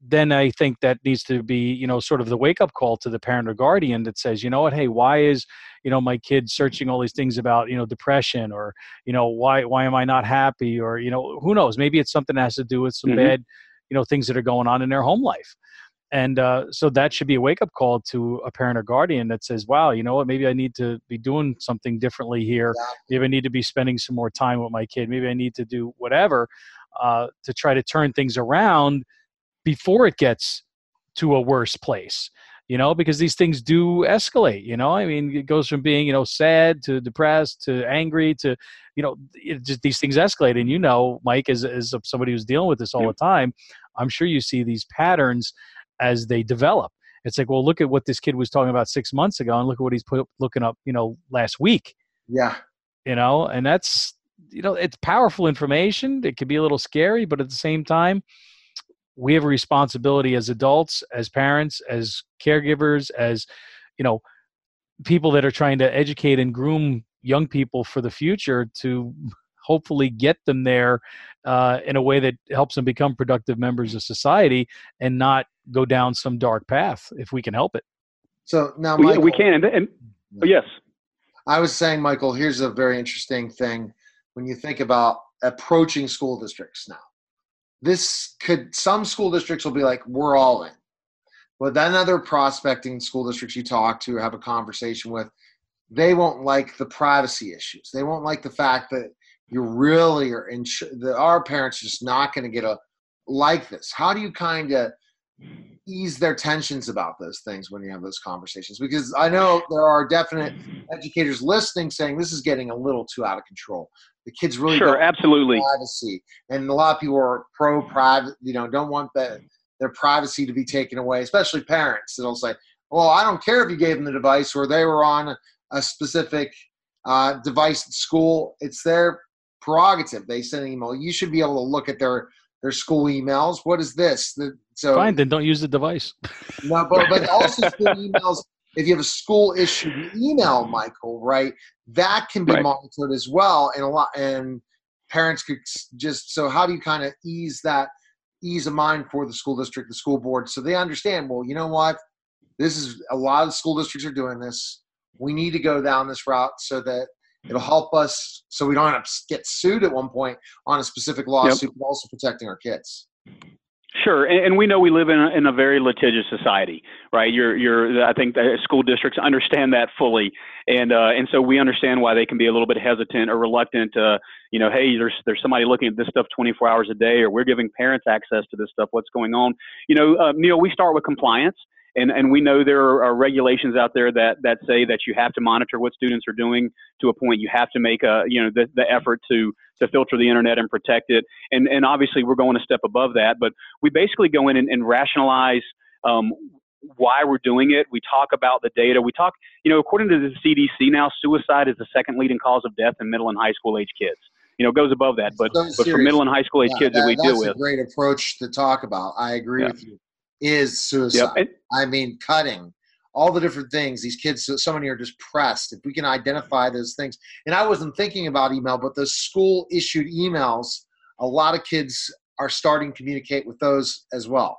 then I think that needs to be, you know, sort of the wake up call to the parent or guardian that says, you know what, hey, why is, you know, my kid searching all these things about, you know, depression or, you know, why why am I not happy or, you know, who knows? Maybe it's something that has to do with some mm-hmm. bad, you know, things that are going on in their home life. And uh, so that should be a wake up call to a parent or guardian that says, wow, you know what, maybe I need to be doing something differently here. Maybe I need to be spending some more time with my kid. Maybe I need to do whatever uh, to try to turn things around before it gets to a worse place you know because these things do escalate you know? I mean it goes from being you know sad to depressed to angry to you know just these things escalate. And you know mike as, as somebody who's dealing with this all the time i'm sure you see these patterns as they develop. It's like well look at what this kid was talking about six months ago and look at what he's put, looking up you know last week. Yeah. You know and that's you know it's powerful information. It can be a little scary but at the same time we have a responsibility as adults as parents as caregivers as you know people that are trying to educate and groom young people for the future to hopefully get them there uh, in a way that helps them become productive members of society and not go down some dark path if we can help it. So now Michael, we, we can and, and yes. I was saying michael here's a very interesting thing. When you think about approaching school districts now this could some school districts will be like we're all in. But then other prospecting school districts you talk to or have a conversation with they won't like the privacy issues. They won't like the fact that you really are in that our parents are just not going to get a like this how do you kind of ease their tensions about those things when you have those conversations because i know there are definite educators listening saying this is getting a little too out of control the kids really sure, absolutely privacy, and a lot of people are pro private. You know, don't want that their privacy to be taken away, especially parents that'll say, "Well, I don't care if you gave them the device or they were on a specific uh, device at school. It's their prerogative. They send an email. You should be able to look at their their school emails. What is this? The, so fine, then don't use the device. no, but but [LAUGHS] also school emails if you have a school issued email, Michael, right, that can be right. monitored as well, and a lot and parents could just so how do you kind of ease that ease of mind for the school district, the school board, so they understand. Well, you know what, this is a lot of school districts are doing this. We need to go down this route so that it'll help us so we don't get sued at one point on a specific lawsuit, yep. but also protecting our kids. Sure, and, we know we live in a, in a very litigious society, right? You're, you're. I think school districts understand that fully, and uh, and so we understand why they can be a little bit hesitant or reluctant. to, you know, hey, there's there's somebody looking at this stuff 24 hours a day, or we're giving parents access to this stuff. What's going on? You know, uh, Neil, we start with compliance and and we know there are, regulations out there that that say that you have to monitor what students are doing to a point. You have to make a you know the, the effort to to filter the internet and protect it. And and obviously we're going a step above that, but we basically go in and, and rationalize. Um, why we're doing it. We talk about the data. We talk, you know, according to the CDC now, suicide is the second leading cause of death in middle and high school age kids. You know, goes above that, but so but for middle and high school age yeah, kids that, that we deal with, that's a great approach to talk about. I agree yeah. with you is suicide. Yep. I mean, cutting, all the different things. These kids, so many are just pressed. If we can identify those things, and I wasn't thinking about email, but the school issued emails, a lot of kids are starting to communicate with those as well.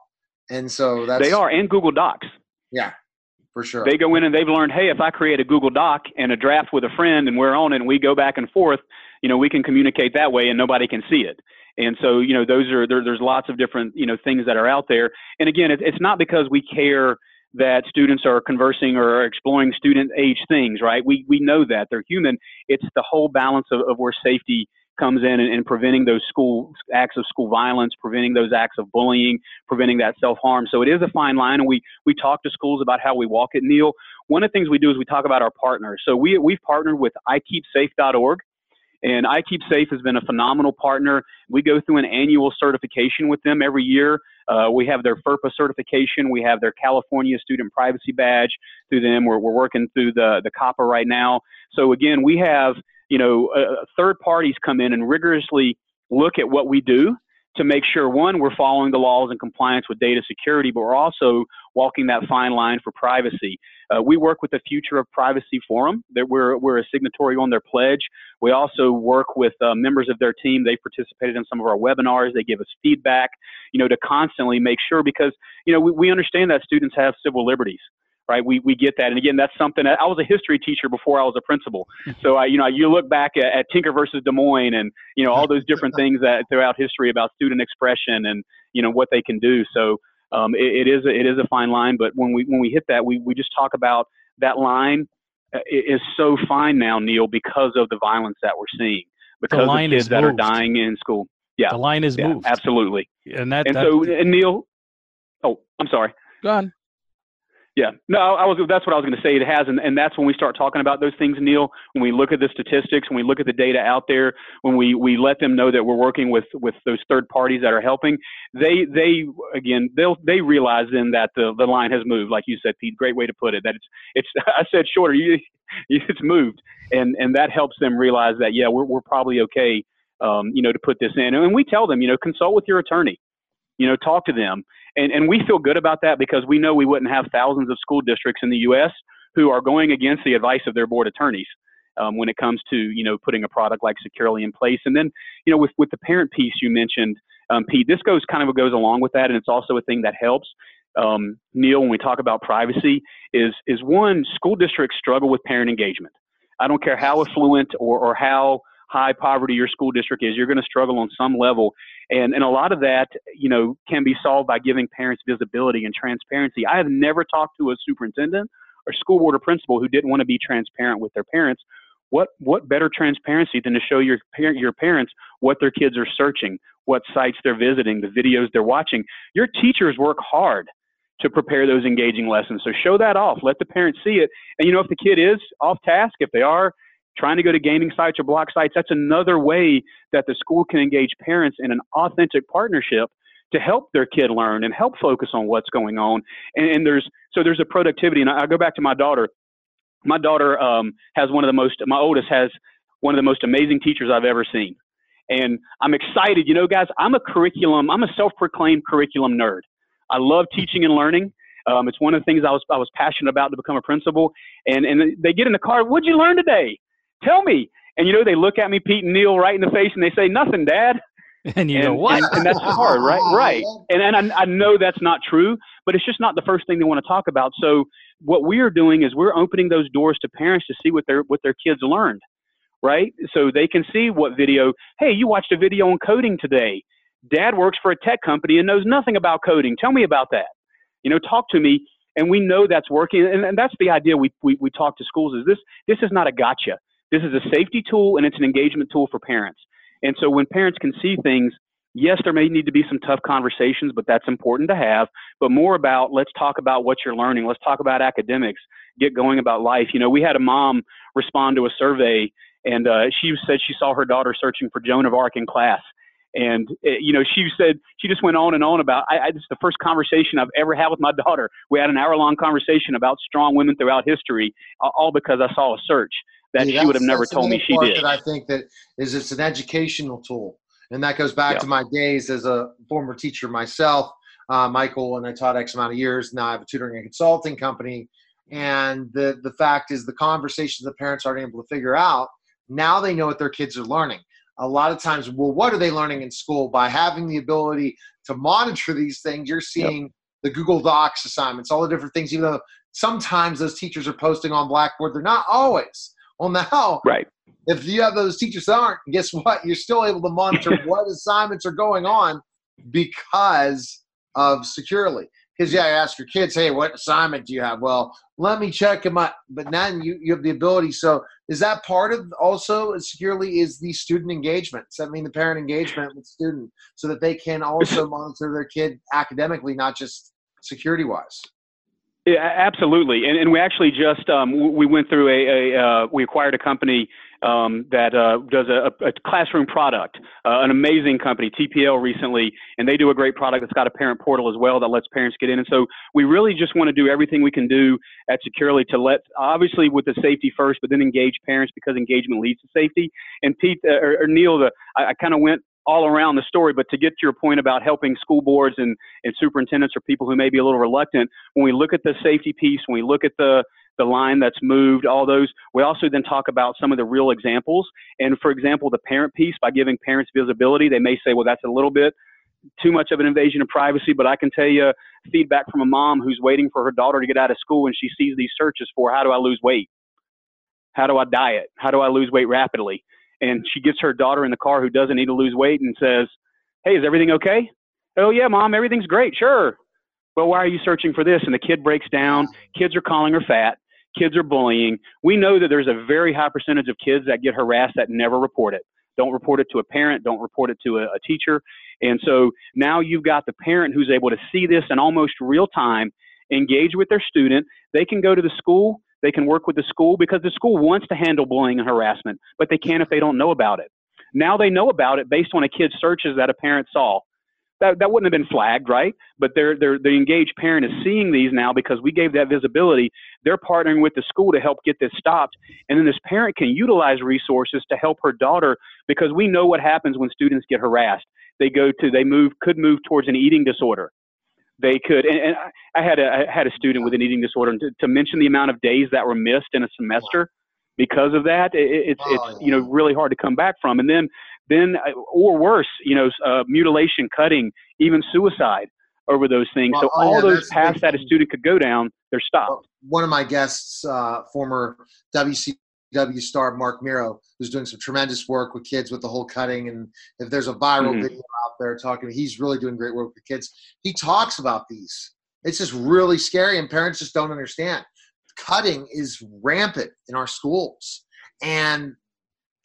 And so that's they are, and Google Docs. Yeah, for sure. They go in and they've learned, hey, if I create a Google Doc and a draft with a friend and we're on it and we go back and forth, you know, we can communicate that way and nobody can see it. And so, you know, those are there, there's lots of different, you know, things that are out there. And again, it, it's not because we care that students are conversing or exploring student age things, right? We we know that they're human. It's the whole balance of, of where safety comes in and, and preventing those school acts of school violence, preventing those acts of bullying, preventing that self harm. So it is a fine line, and we we talk to schools about how we walk it. Neil, one of the things we do is we talk about our partners. So we we've partnered with iKeepSafe.org. And iKeepSafe has been a phenomenal partner. We go through an annual certification with them every year. Uh, we have their FERPA certification. We have their California Student Privacy Badge through them. We're, we're working through the, the COPPA right now. So again, we have you know, uh, third parties come in and rigorously look at what we do to make sure one we're following the laws and compliance with data security, but we're also walking that fine line for privacy. Uh, we work with the Future of Privacy Forum. That we're we're a signatory on their pledge. We also work with uh, members of their team. They've participated in some of our webinars. They give us feedback, you know, to constantly make sure because you know we, we understand that students have civil liberties right? We, we get that. And again, that's something I was a history teacher before I was a principal. [LAUGHS] So I, you know, you look back at, at Tinker versus Des Moines and, you know, all those different things that throughout history about student expression and, you know, what they can do. So um, it, it is, a, it is a fine line, but when we, when we hit that, we, we just talk about that line uh, is so fine now, Neil, because of the violence that we're seeing, because the line of kids is that moved. are dying in school. Yeah. The line is yeah, moved. Absolutely. And that, And that so, and Neil, oh, I'm sorry. go on. Yeah, no, I was. That's what I was going to say. It has, and, and that's when we start talking about those things, Neil. When we look at the statistics, when we look at the data out there, when we, we let them know that we're working with, with those third parties that are helping, they they again they'll they realize then that the, the line has moved, like you said, Pete. Great way to put it. That it's it's [LAUGHS] I said shorter. You, [LAUGHS] it's moved, and and that helps them realize that yeah, we're we're probably okay. Um, you know, to put this in, and we tell them, you know, consult with your attorney you know, talk to them. And, and we feel good about that because we know we wouldn't have thousands of school districts in the U.S. who are going against the advice of their board attorneys um, when it comes to, you know, putting a product like Securly in place. And then, you know, with, with the parent piece you mentioned, um, Pete, this goes kind of goes along with that, and it's also a thing that helps. Um, Neil, when we talk about privacy, is is one school districts struggle with parent engagement. I don't care how affluent or, or how high poverty your school district is, you're going to struggle on some level. And, and a lot of that, you know, can be solved by giving parents visibility and transparency. I have never talked to a superintendent or school board or principal who didn't want to be transparent with their parents. What, what better transparency than to show your, parent, your parents what their kids are searching, what sites they're visiting, the videos they're watching? Your teachers work hard to prepare those engaging lessons. So show that off. Let the parents see it. And you know, if the kid is off task, if they are trying to go to gaming sites or block sites, that's another way that the school can engage parents in an authentic partnership to help their kid learn and help focus on what's going on. And, and there's so there's a productivity. And I, I go back to my daughter. My daughter um, has one of the most. My oldest has one of the most amazing teachers I've ever seen. And I'm excited. You know, guys, I'm a curriculum. I'm a self-proclaimed curriculum nerd. I love teaching and learning. Um, it's one of the things I was I was passionate about to become a principal. And and they get in the car. What'd you learn today? Tell me. And you know, they look at me, Pete and Neil, right in the face, and they say, "Nothing, Dad." [LAUGHS] And you and, know what? And, and that's hard, right? [LAUGHS] Right. And and I, I know that's not true, but it's just not the first thing they want to talk about. So what we are doing is we're opening those doors to parents to see what their what their kids learned, right? So they can see what video. Hey, you watched a video on coding today. Dad works for a tech company and knows nothing about coding. Tell me about that. You know, talk to me. And we know that's working. And, and that's the idea we, we, we talk to schools is this, this is not a gotcha. This is a safety tool and it's an engagement tool for parents. And so when parents can see things, yes, there may need to be some tough conversations, but that's important to have. But more about let's talk about what you're learning. Let's talk about academics. Get going about life. You know, we had a mom respond to a survey, and uh, she said she saw her daughter searching for Joan of Arc in class. And uh, you know, she said she just went on and on about. I, I, this is the first conversation I've ever had with my [LAUGHS] daughter. We had an hour-long conversation about strong women throughout history, all because I saw a search that See, she would have never told me she did. That I think that is it's an educational tool, and that goes back Yeah. to my days as a former teacher myself, uh, Michael, and I taught X amount of years. Now I have a tutoring and consulting company, and the the fact is the conversations the parents aren't able to figure out. Now they know what their kids are learning. A lot of times, well, what are they learning in school? By having the ability to monitor these things, you're seeing the Google Docs assignments, all the different things. Even though sometimes those teachers are posting on Blackboard, they're not always. Well, now Right. if you have those teachers that aren't, guess what? You're still able to monitor [LAUGHS] what assignments are going on because of Securly. Because yeah, I ask your kids, hey, what assignment do you have? Well, let me check them out. But now you, you have the ability. So is that part of also Securly is the student engagement? Does that mean the parent engagement with student so that they can also [LAUGHS] monitor their kid academically, not just security wise? Yeah, absolutely. And, and we actually just um, we went through a, a uh, we acquired a company um, that uh, does a, a, classroom product, uh, an amazing company, TPL recently, and they do a great product that's got a parent portal as well that lets parents get in. And so we really just want to do everything we can do at Securly to let, obviously with the safety first, but then engage parents because engagement leads to safety. And Pete uh, or, or, Neil, the, I, I kind of went all around the story, but to get to your point about helping school boards and, and superintendents or people who may be a little reluctant, when we look at the safety piece, when we look at the the line that's moved, all those. We also then talk about some of the real examples. And for example, the parent piece, by giving parents visibility, they may say, well, that's a little bit too much of an invasion of privacy, but I can tell you feedback from a mom who's waiting for her daughter to get out of school and she sees these searches for how do I lose weight? How do I diet? How do I lose weight rapidly? And she gets her daughter in the car who doesn't need to lose weight and says, Hey, is everything okay? Oh, yeah, mom, everything's great. Sure. Well, why are you searching for this? And the kid breaks down. Kids are calling her fat kids are bullying. We know that there's a very high percentage of kids that get harassed that never report it. Don't report it to a parent, don't report it to a, a teacher. And so now you've got the parent who's able to see this in almost real time, engage with their student. They can go to the school, they can work with the school because the school wants to handle bullying and harassment, but they can't if they don't know about it. Now they know about it based on a kid's searches that a parent saw that, that wouldn't have been flagged, right? But they're, they're, the engaged parent is seeing these now because we gave that visibility. They're partnering with the school to help get this stopped. And then this parent can utilize resources to help her daughter because we know what happens when students get harassed. They go to, they move, could move towards an eating disorder. They could, and, and I had a, I had a student with an eating disorder, and to, to mention the amount of days that were missed in a semester because of that, it, it's, it's, you know, really hard to come back from. And then then uh, or worse, you know, uh, mutilation, cutting, even suicide over those things. Well, so oh, all yeah, those paths that a student could go down, they're stopped. One of my guests, uh, former WCW star Marc Mero, who's doing some tremendous work with kids with the whole cutting. And if there's a viral mm-hmm. video out there talking, he's really doing great work with the kids. He talks about these. It's just really scary, and parents just don't understand. Cutting is rampant in our schools. And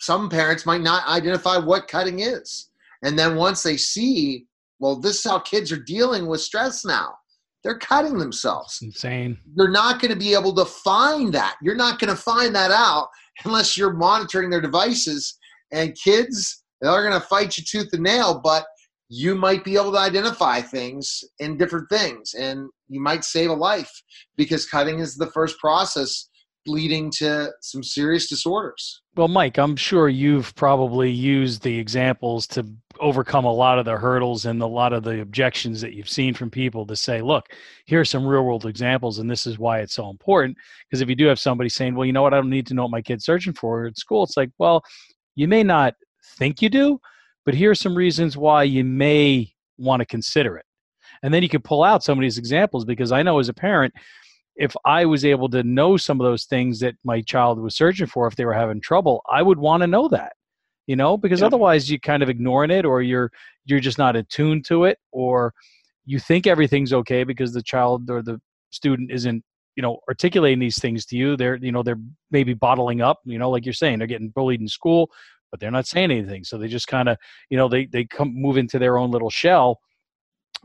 some parents might not identify what cutting is. And then once they see, well, this is how kids are dealing with stress now. They're cutting themselves. insane. You're not going to be able to find that. You're not going to find that out unless you're monitoring their devices. And kids, they're going to fight you tooth and nail, but you might be able to identify things in different things and you might save a life because cutting is the first process leading to some serious disorders. Well, Mike, I'm sure you've probably used the examples to overcome a lot of the hurdles and a lot of the objections that you've seen from people to say, look, here are some real world examples, and this is why it's so important. Because if you do have somebody saying, well, you know what, I don't need to know what my kid's searching for at school, it's like, well, you may not think you do, but here are some reasons why you may want to consider it. And then you can pull out some of these examples because I know as a parent, if I was able to know some of those things that my child was searching for, if they were having trouble, I would want to know that, you know, because yeah. otherwise you kind of ignoring it or you're you're just not attuned to it or you think everything's okay because the child or the student isn't you know articulating these things to you they're you know they're maybe bottling up you know like you're saying they're getting bullied in school but they're not saying anything so they just kind of you know they they come move into their own little shell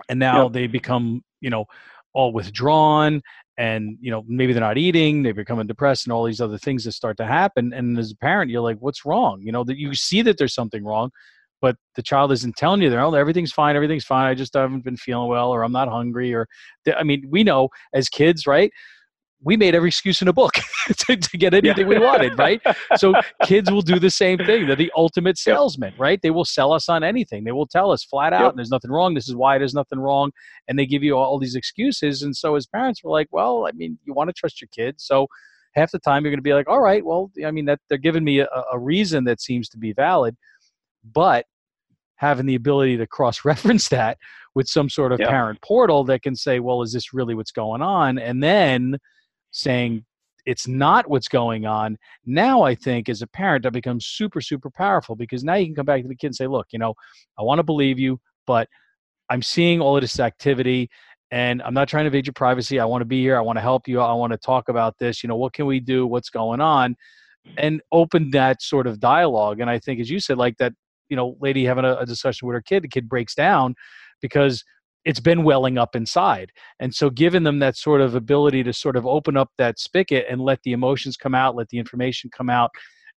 and now yeah. they become you know all withdrawn and you know maybe they're not eating they're becoming depressed and all these other things that start to happen. And as a parent you're like what's wrong? You know that you see that there's something wrong but the child isn't telling you that oh, everything's fine everything's fine. I just haven't been feeling well or i'm not hungry or i mean we know as kids right we made every excuse in a book [LAUGHS] to, to, get anything yeah. we wanted, right? So [LAUGHS] kids will do the same thing. They're the ultimate salesman, yep. right? They will sell us on anything. They will tell us flat out, yep. there's nothing wrong. This is why there's nothing wrong. And they give you all these excuses. And so as parents, we're like, well, I mean, you want to trust your kids. So half the time you're going to be like, all right, well, I mean, that they're giving me a, a reason that seems to be valid. But having the ability to cross reference [LAUGHS] that with some sort of yep. parent portal that can say, well, is this really what's going on? And then saying it's not what's going on now i think as a parent that becomes super super powerful because now you can come back to the kid and say look you know i want to believe you but i'm seeing all of this activity and I'm not trying to invade your privacy. I want to be here. I want to help you. I want to talk about this. You know, what can we do? What's going on? And open that sort of dialogue. And I think, as you said, like that, you know, lady having a, a discussion with her kid, the kid breaks down because it's been welling up inside. And so giving them that sort of ability to sort of open up that spigot and let the emotions come out, let the information come out,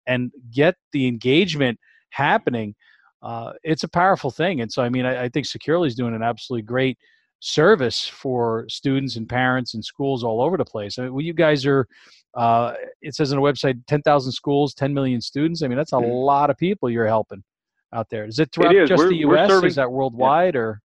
and get the engagement happening, uh, it's a powerful thing. And so, I mean, I, I think Securly is doing an absolutely great service for students and parents and schools all over the place. I mean, well, you guys are, uh, it says on the website, 10,000 schools, 10 million students. I mean, that's a mm-hmm. lot of people you're helping out there. Is it throughout it is. just we're, the U.S.? Serving, is that worldwide yeah. or?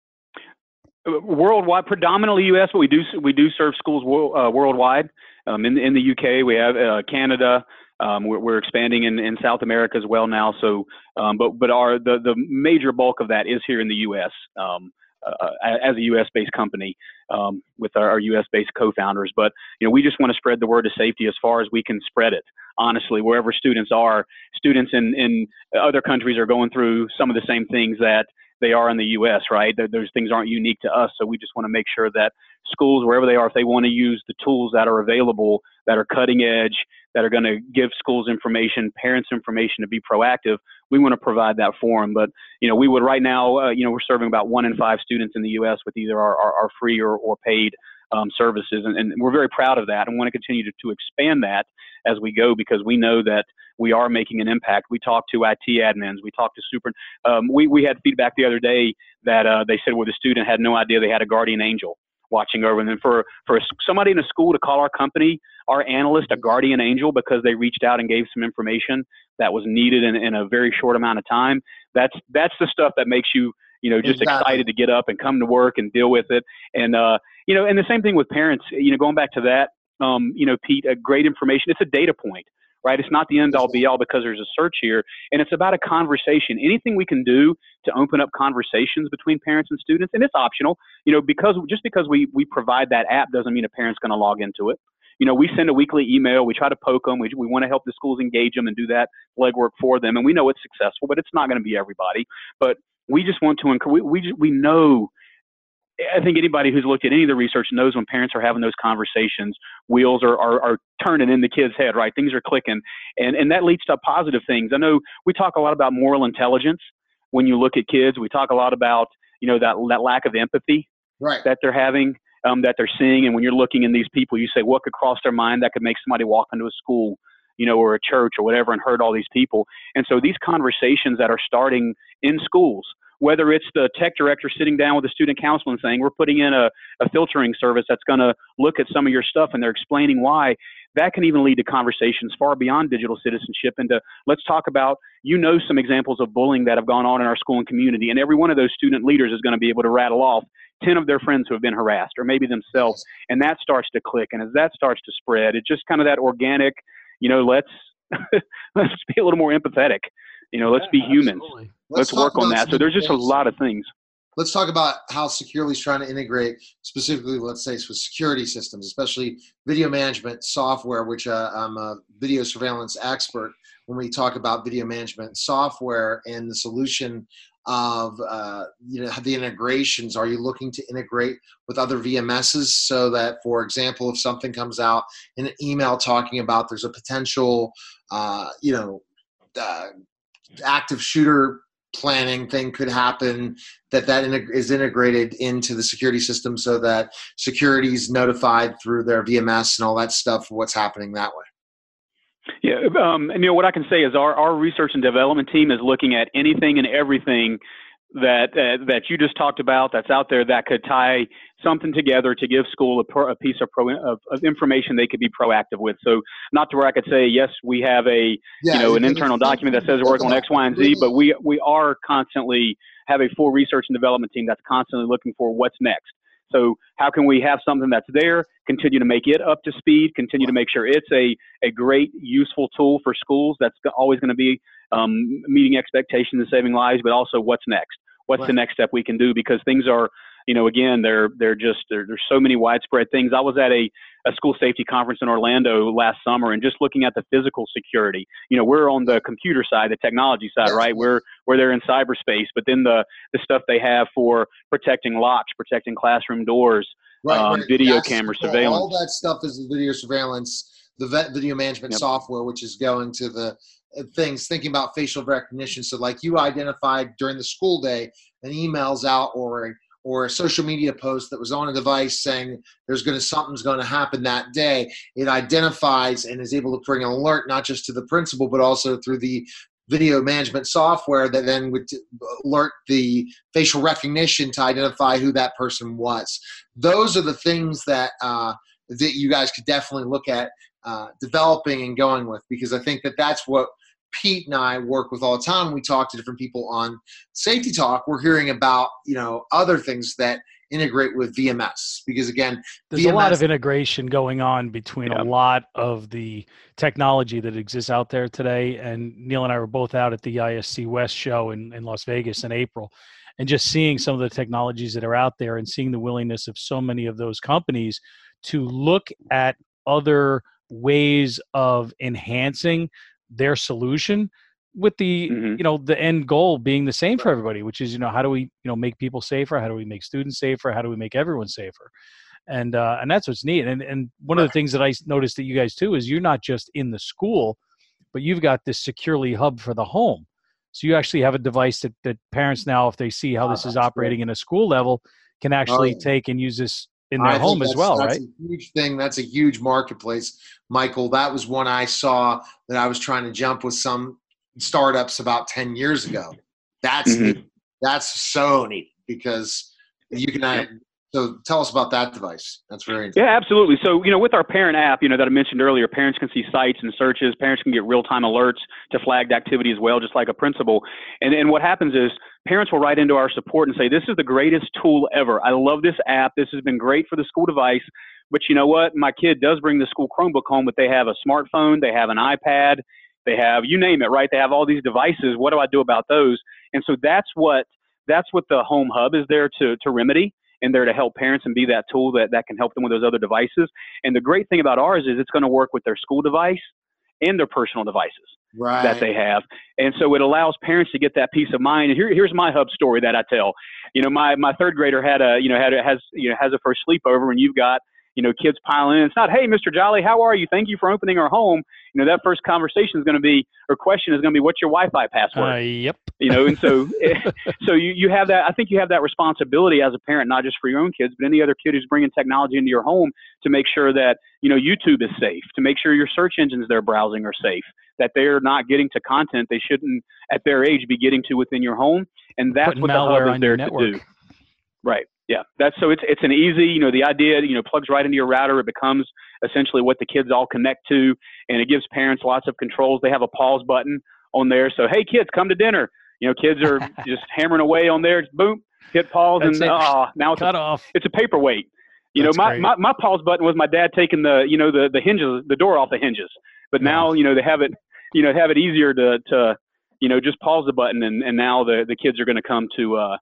Worldwide, predominantly U.S., but we do we do serve schools uh, worldwide. Um, in in the U.K., we have uh, Canada. Um, we're, we're, expanding in, in South America as well now. So, um, but but our the the major bulk of that is here in the U.S. Um, uh, as a U.S. based company um, with our, our U.S. based co-founders. But you know, we just want to spread the word of safety as far as we can spread it. Honestly, wherever students are, students in in other countries are going through some of the same things that they are in the U.S. Right? Those things aren't unique to us, so we just want to make sure that schools, wherever they are, if they want to use the tools that are available, that are cutting edge, that are going to give schools information, parents information to be proactive, we want to provide that for them. But you know, we would right now, uh, you know, we're serving about one in five students in the U.S. with either our, our, our free or, or paid um, services, and, and, we're very proud of that, and want to continue to, to expand that as we go because we know that we are making an impact. We talked to IT admins, we talked to super. Um, we we had feedback the other day that uh, they said where the student had no idea they had a guardian angel watching over. And for, for somebody in a school to call our company, our analyst, a guardian angel because they reached out and gave some information that was needed in, in a very short amount of time, that's, that's the stuff that makes you, you know, just exactly. excited to get up and come to work and deal with it. And, uh, you know, and the same thing with parents, you know, going back to that, um, you know, Pete, a great information. It's a data point right? It's not the end all be all because there's a search here. And it's about a conversation. Anything we can do to open up conversations between parents and students, and it's optional, you know, because just because we, we provide that app doesn't mean a parent's going to log into it. You know, we send a weekly email. We try to poke them. We, we want to help the schools engage them and do that legwork for them. And we know it's successful, but it's not going to be everybody. But we just want to encourage, we, we, we know I think anybody who's looked at any of the research knows when parents are having those conversations, wheels are, are, are, turning in the kid's head, right? Things are clicking. And, and that leads to positive things. I know we talk a lot about moral intelligence when you look at kids. We talk a lot about, you know, that, that lack of empathy right. that they're having, um, that they're seeing. And when you're looking in these people, you say, what could cross their mind that could make somebody walk into a school, you know, or a church or whatever and hurt all these people. And so these conversations that are starting in schools – whether it's the tech director sitting down with the student council and saying, we're putting in a, a filtering service that's going to look at some of your stuff and they're explaining why, that can even lead to conversations far beyond digital citizenship and let's talk about you know some examples of bullying that have gone on in our school and community and every one of those student leaders is going to be able to rattle off 10 of their friends who have been harassed or maybe themselves and that starts to click and as that starts to spread it's just kind of that organic you know let's [LAUGHS] let's be a little more empathetic you know let's yeah, be humans absolutely let's, let's work on that. So there's just a lot of things. Let's talk about how Securly is trying to integrate specifically, let's say, with security systems, especially video management software, which uh, I'm a video surveillance expert. When we talk about video management software and the solution of uh, you know the integrations are you looking to integrate with other vms's so that for example if something comes out in an email talking about there's a potential uh, you know uh, active shooter planning thing could happen that that is integrated into the security system so that security is notified through their vms and all that stuff what's happening that way. Yeah um, and you know what i can say is our, our research and development team is looking at anything and everything that uh, that you just talked about that's out there that could tie something together to give school a, pro, a piece of, pro, of, of, information they could be proactive with. So not to where I could say yes, we have a yeah, you know an internal document that says we're working on X, Y, and Z, but we we are constantly have a full research and development team that's constantly looking for what's next. So how can we have something that's there, continue to make it up to speed, continue to make sure it's a, a great, useful tool for schools that's always going to be um, meeting expectations and saving lives, but also what's next? What's right. the next step we can do? Because things are, you know, again, they're they're just they're, there's so many widespread things. I was at a, a school safety conference in Orlando last summer, and just looking at the physical security. You know, we're on the computer side, the technology side, right? We're we're there in cyberspace, but then the the stuff they have for protecting locks, protecting classroom doors, right, um, right. video That's, camera surveillance. All that stuff is the video surveillance. The vet video management yep. software, which is going to the uh, things thinking about facial recognition so like you identified during the school day an emails out or or a social media post that was on a device saying there's going to something's going to happen that day. It identifies and is able to bring an alert not just to the principal but also through the video management software that then would alert the facial recognition to identify who that person was. Those are the things that uh, that you guys could definitely look at uh, developing and going with because I think that that's what Pete and I work with all the time. We talk to different people on Safety Talk. We're hearing about you know other things that integrate with VMS because again, there's VMS, a lot of integration going on between yeah. a lot of the technology that exists out there today. And Neil and I were both out at the ISC West show in, in Las Vegas in April, and just seeing some of the technologies that are out there and seeing the willingness of so many of those companies to look at other ways of enhancing their solution with the mm-hmm. you know the end goal being the same for everybody which is you know how do we you know make people safer? How do we make students safer? How do we make everyone safer? And uh, and that's what's neat. And and one of the things that i noticed that you guys too is you're not just in the school but you've got this Securly hub for the home. So you actually have a device that, that parents now if they see how this is operating in a school level can actually oh, take and use this in their I home as well, that's right? a huge thing. That's a huge marketplace, Michael. That was one I saw that I was trying to jump with some startups about ten years ago. That's mm-hmm. that's so neat because you can yep. So tell us about that device. That's very Yeah, absolutely. So, you know, with our parent app, you know, that I mentioned earlier, parents can see sites and searches. Parents can get real-time alerts to flagged activity as well, just like a principal. And, and what happens is parents will write into our support and say, this is the greatest tool ever. I love this app. This has been great for the school device. But you know what? My kid does bring the school Chromebook home, but they have a smartphone, they have an iPad, they have, you name it, right? They have all these devices. What do I do about those? And so that's what, that's what the home hub is there to, to remedy and there to help parents and be that tool that, that can help them with those other devices. And the great thing about ours is it's going to work with their school device and their personal devices right. that they have. And so it allows parents to get that peace of mind. And here, here's my hub story that I tell. You know, my, my third grader had a, you know, had a, has, you know, has a first sleepover and you've got, you know, kids piling in. It's not, hey, Mr. Jolley, how are you? Thank you for opening our home. You know, that first conversation is going to be, or question is going to be, what's your Wi-Fi password? Uh, yep. You know, and so, [LAUGHS] so you, you have that. I think you have that responsibility as a parent, not just for your own kids, but any other kid who's bringing technology into your home to make sure that you know YouTube is safe, to make sure your search engines they're browsing are safe, that they're not getting to content they shouldn't at their age be getting to within your home, and that's Putting what the hub is there to do. Right. Yeah, that's so it's it's an easy, you know, the idea, you know, plugs right into your router. It becomes essentially what the kids all connect to, and it gives parents lots of controls. They have a pause button on there, so hey, kids, come to dinner. You know, kids are [LAUGHS] just hammering away on there. Boom, hit pause, that's and ah, oh, now it's cut a, off. It's a paperweight. You that's know, my, my my pause button was my dad taking the you know the the hinges, the door off the hinges. But now you know they have it, you know, have it easier to to you know just pause the button, and and now the the kids are going to come to uh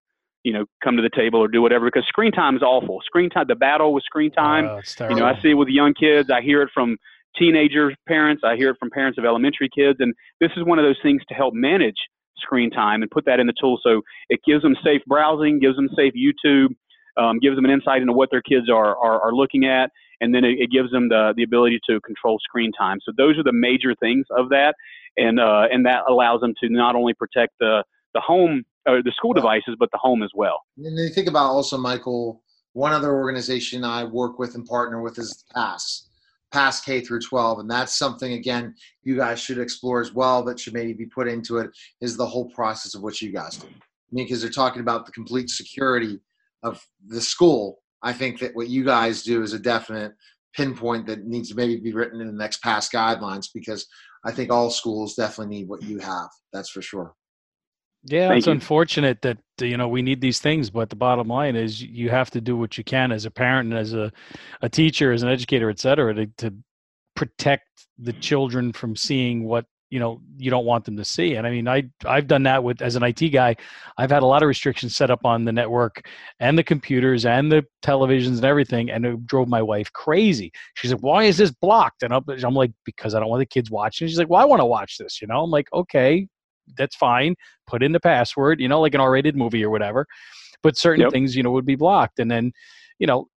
you know, come to the table or do whatever because screen time is awful. Screen time, the battle with screen time. Oh, you know, I see it with young kids. I hear it from teenagers, parents. I hear it from parents of elementary kids. And this is one of those things to help manage screen time and put that in the tool. So it gives them safe browsing, gives them safe YouTube, um, gives them an insight into what their kids are, are, are looking at. And then it, it, gives them the, the ability to control screen time. So those are the major things of that. And, uh, and that allows them to not only protect the, the home or the school devices, but the home as well. And you think about also, Michael, one other organization I work with and partner with is PASS, PASS K through 12. And that's something, again, you guys should explore as well that should maybe be put into it is the whole process of what you guys do. I mean, because they're talking about the complete security of the school. I think that what you guys do is a definite pinpoint that needs to maybe be written in the next PASS guidelines because I think all schools definitely need what you have. That's for sure. Yeah, Thank it's you. unfortunate that uh, you know we need these things, but the bottom line is you have to do what you can as a parent and as a, a teacher, as an educator, et cetera, to, to protect the children from seeing what you know you don't want them to see. And i mean i i've done that with as an it guy i've had a lot of restrictions set up on the network and the computers and the televisions and everything and it drove my wife crazy. She's like why is this blocked? And i'm like because i don't want the kids watching. She's like well i want to watch this you know? I'm like okay that's fine put in the password you know like an r-rated movie or whatever but certain yep. things you know would be blocked and then you know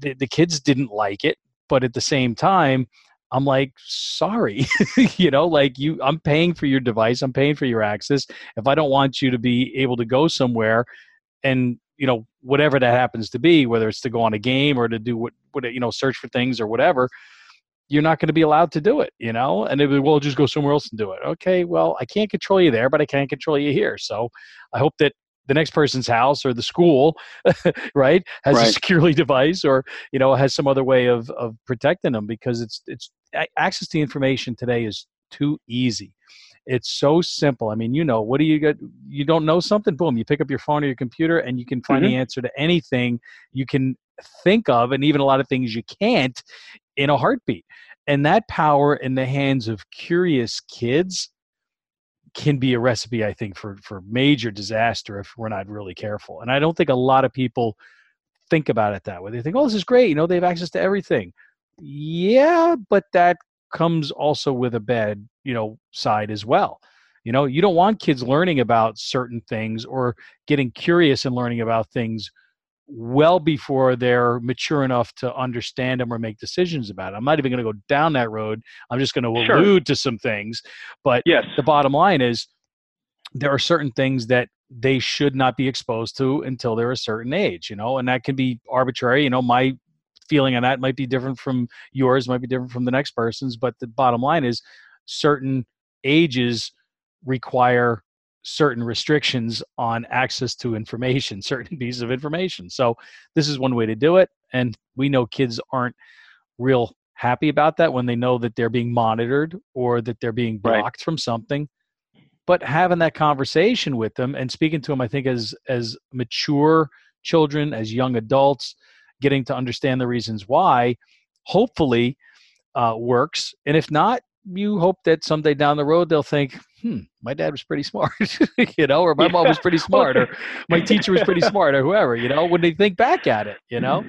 the, the kids didn't like it but at the same time I'm like, sorry, [LAUGHS] you know, like you, I'm paying for your device, I'm paying for your access. If I don't want you to be able to go somewhere, and you know, whatever that happens to be, whether it's to go on a game or to do what, what you know, search for things or whatever, you're not going to be allowed to do it, you know. And it will just go somewhere else and do it. Okay, well, I can't control you there, but I can't control you here. So I hope that the next person's house or the school, [LAUGHS] right, has right. a Securly [LAUGHS] device or you know has some other way of of protecting them because it's it's access to information today is too easy. It's so simple. I mean, you know, what do you get? You don't know something? Boom, you pick up your phone or your computer and you can find mm-hmm. the answer to anything you can think of, and even a lot of things you can't in a heartbeat. And that power in the hands of curious kids can be a recipe, I think, for for major disaster if we're not really careful. And I don't think a lot of people think about it that way. They think, "Oh, this is great. You know, they have access to everything." Yeah, but that comes also with a bad, you know, side as well. You know, you don't want kids learning about certain things or getting curious and learning about things well before they're mature enough to understand them or make decisions about it. I'm not even going to go down that road. I'm just going to sure. allude to some things. But yes. the bottom line is there are certain things that they should not be exposed to until they're a certain age, you know, and that can be arbitrary. You know, my feeling on that might be different from yours, might be different from the next person's, but the bottom line is certain ages require certain restrictions on access to information, [LAUGHS] certain pieces of information. So this is one way to do it. And we know kids aren't real happy about that when they know that they're being monitored or that they're being blocked right. from something. But having that conversation with them and speaking to them, I think as as mature children, as young adults, getting to understand the reasons why, hopefully uh, works. And if not, you hope that someday down the road they'll think, hmm, my dad was pretty smart, [LAUGHS] you know, or my yeah. mom was pretty [LAUGHS] smart, or my [LAUGHS] teacher was pretty smart, or whoever, you know, when they think back at it, you know?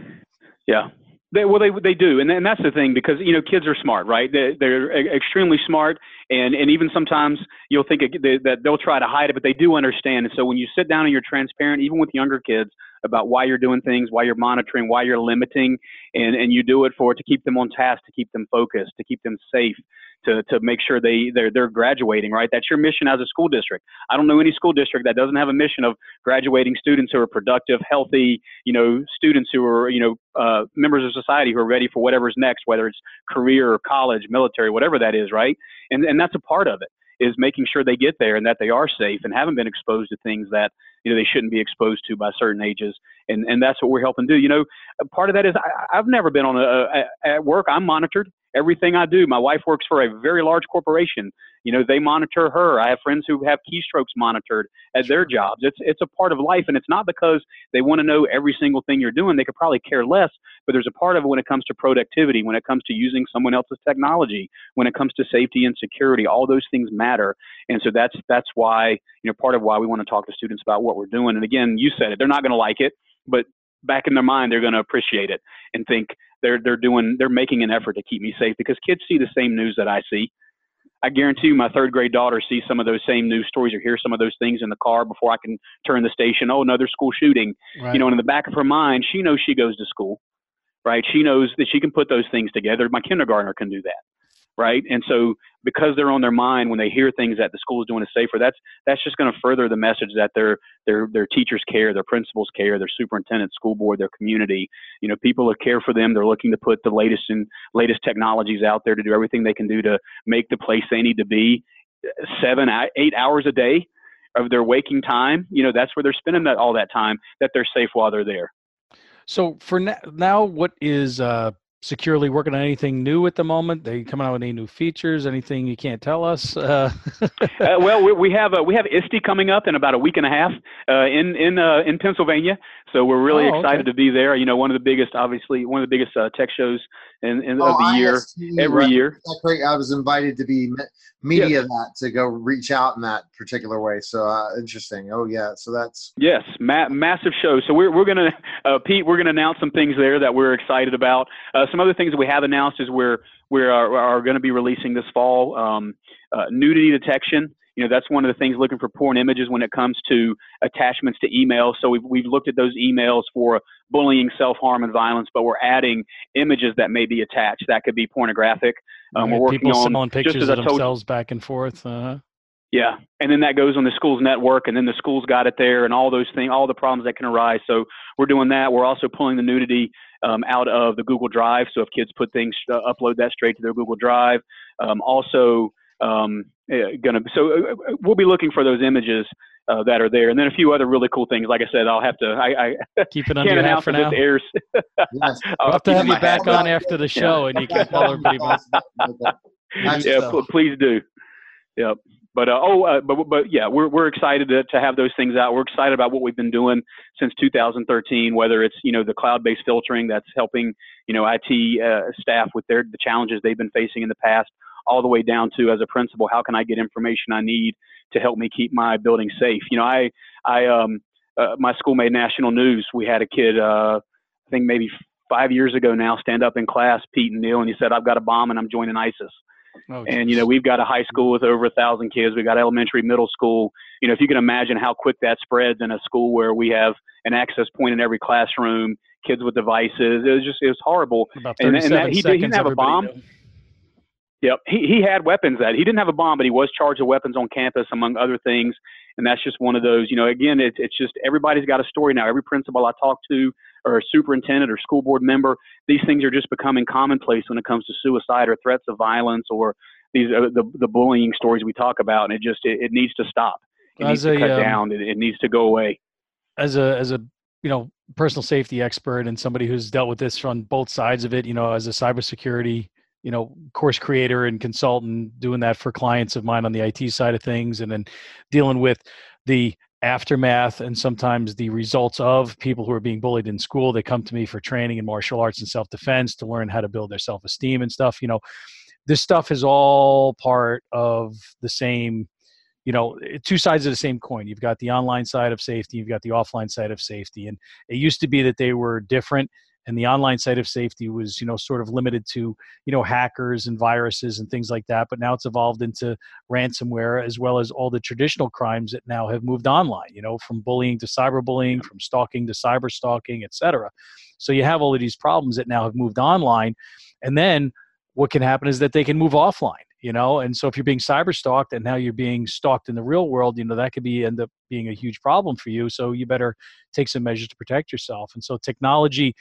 Yeah. They, well, they they do, and and that's the thing because you know kids are smart, right? They, they're extremely smart, and and even sometimes you'll think that they'll try to hide it, but they do understand. And so when you sit down and you're transparent, even with younger kids, about why you're doing things, why you're monitoring, why you're limiting, and and you do it for to keep them on task, to keep them focused, to keep them safe, to, to make sure they they're, they're graduating right? That's your mission as a school district. I don't know any school district that doesn't have a mission of graduating students who are productive healthy you know students who are you know uh, members of society who are ready for whatever's next whether it's career or college military whatever that is right? And and that's a part of it is making sure they get there and that they are safe and haven't been exposed to things that you know they shouldn't be exposed to by certain ages. And and that's what we're helping do. You know part of that is I, i've never been on a, a at work i'm monitored everything I do. My wife works for a very large corporation. You know, they monitor her. I have friends who have keystrokes monitored at their jobs. It's it's a part of life, and it's not because they want to know every single thing you're doing. They could probably care less, but there's a part of it when it comes to productivity, when it comes to using someone else's technology, when it comes to safety and security. All those things matter, and so that's that's why you know part of why we want to talk to students about what we're doing. And again, you said it. They're not going to like it, but back in their mind they're going to appreciate it and think they're they're doing they're making an effort to keep me safe because kids see the same news that I see. I guarantee you, my third grade daughter sees some of those same news stories or hears some of those things in the car before I can turn the station. Oh, another school shooting. Right. You know, and in the back of her mind, she knows she goes to school, right? She knows that she can put those things together. My kindergartner can do that right? And so because they're on their mind when they hear things that the school is doing is safer, that's that's just going to further the message that their their their teachers care, their principals care, their superintendent, school board, their community. You know, people are care for them. They're looking to put the latest and latest technologies out there to do everything they can do to make the place they need to be seven eight hours a day of their waking time. You know, that's where they're spending that all that time. That they're safe while they're there. So for now, what is uh, Securly working on anything new at the moment? They coming out with any new features? Anything you can't tell us? [LAUGHS] Uh, uh, well, we, we have uh, we have ISTE coming up in about a week and a half uh, in in uh, in Pennsylvania. So we're really oh, excited okay. to be there. You know, one of the biggest, obviously, one of the biggest uh, tech shows in, in oh, of the year IST, every right. year. Great. I was invited to be media yes. that to go reach out in that particular way. So uh, interesting. Oh yeah. So that's yes, ma- massive show. So we're we're gonna uh, Pete, we're gonna announce some things there that we're excited about. Some other things that we have announced is we're we are, are going to be releasing this fall um, uh, nudity detection you know that's one of the things looking for porn images when it comes to attachments to emails so we've, we've looked at those emails for bullying self-harm and violence but we're adding images that may be attached that could be pornographic um, right. we're working people on pictures of themselves back and forth uh-huh. yeah and then that goes on the school's network and then the school's got it there and all those things all the problems that can arise so we're doing that we're also pulling the nudity um, out of the google drive so if kids put things uh, upload that straight to their google drive um, also um, going to so uh, uh, we'll be looking for those images uh, that are there, and then a few other really cool things. Like I said, I'll have to. I, I [LAUGHS] keep it under your for now. Airs. [LAUGHS] yes. [LAUGHS] I'll have to have you back on after the show, yeah. and you can tell everybody about. yeah, please do. Yep. But uh, oh, uh, but but yeah, we're we're excited to, to have those things out. We're excited about what we've been doing since 2013. Whether it's you know the cloud-based filtering that's helping you know IT uh, staff with their the challenges they've been facing in the past, all the way down to as a principal, how can I get information I need to help me keep my building safe? You know, I, I, um, uh, my school made national news. We had a kid, uh, I think maybe five years ago now, stand up in class, Pete and Neil, and he said, "I've got a bomb and I'm joining ISIS." Oh, and you know, we've got a high school with over a thousand kids. We've got elementary, middle school. You know, if you can imagine how quick that spreads in a school where we have an access point in every classroom, kids with devices. It was just, it was horrible. About and, and that, he, didn't have a bomb. Knew. Yep, he he had weapons that he didn't have a bomb, but he was charged with weapons on campus, among other things. And that's just one of those. You know, again, it's it's just everybody's got a story now. Every principal I talk to, or a superintendent or school board member, these things are just becoming commonplace when it comes to suicide or threats of violence or these uh, the the bullying stories we talk about. And it just it, it needs to stop. It as needs a, to cut um, down. It, it needs to go away. As a as a you know personal safety expert and somebody who's dealt with this from both sides of it, you know, as a cybersecurity you know course creator and consultant doing that for clients of mine on the IT side of things and then dealing with the aftermath and sometimes the results of people who are being bullied in school. They come to me for training in martial arts and self-defense to learn how to build their self-esteem and stuff you know. This stuff is all part of the same you know two sides of the same coin. You've got the online side of safety you've got the offline side of safety and it used to be that they were different and the online side of safety was you know sort of limited to you know hackers and viruses and things like that but now it's evolved into ransomware as well as all the traditional crimes that now have moved online you know from bullying to cyberbullying from stalking to cyber stalking etc so you have all of these problems that now have moved online and then what can happen is that they can move offline you know and so if you're being cyber stalked and now you're being stalked in the real world you know that could be end up being a huge problem for you so you better take some measures to protect yourself and so technology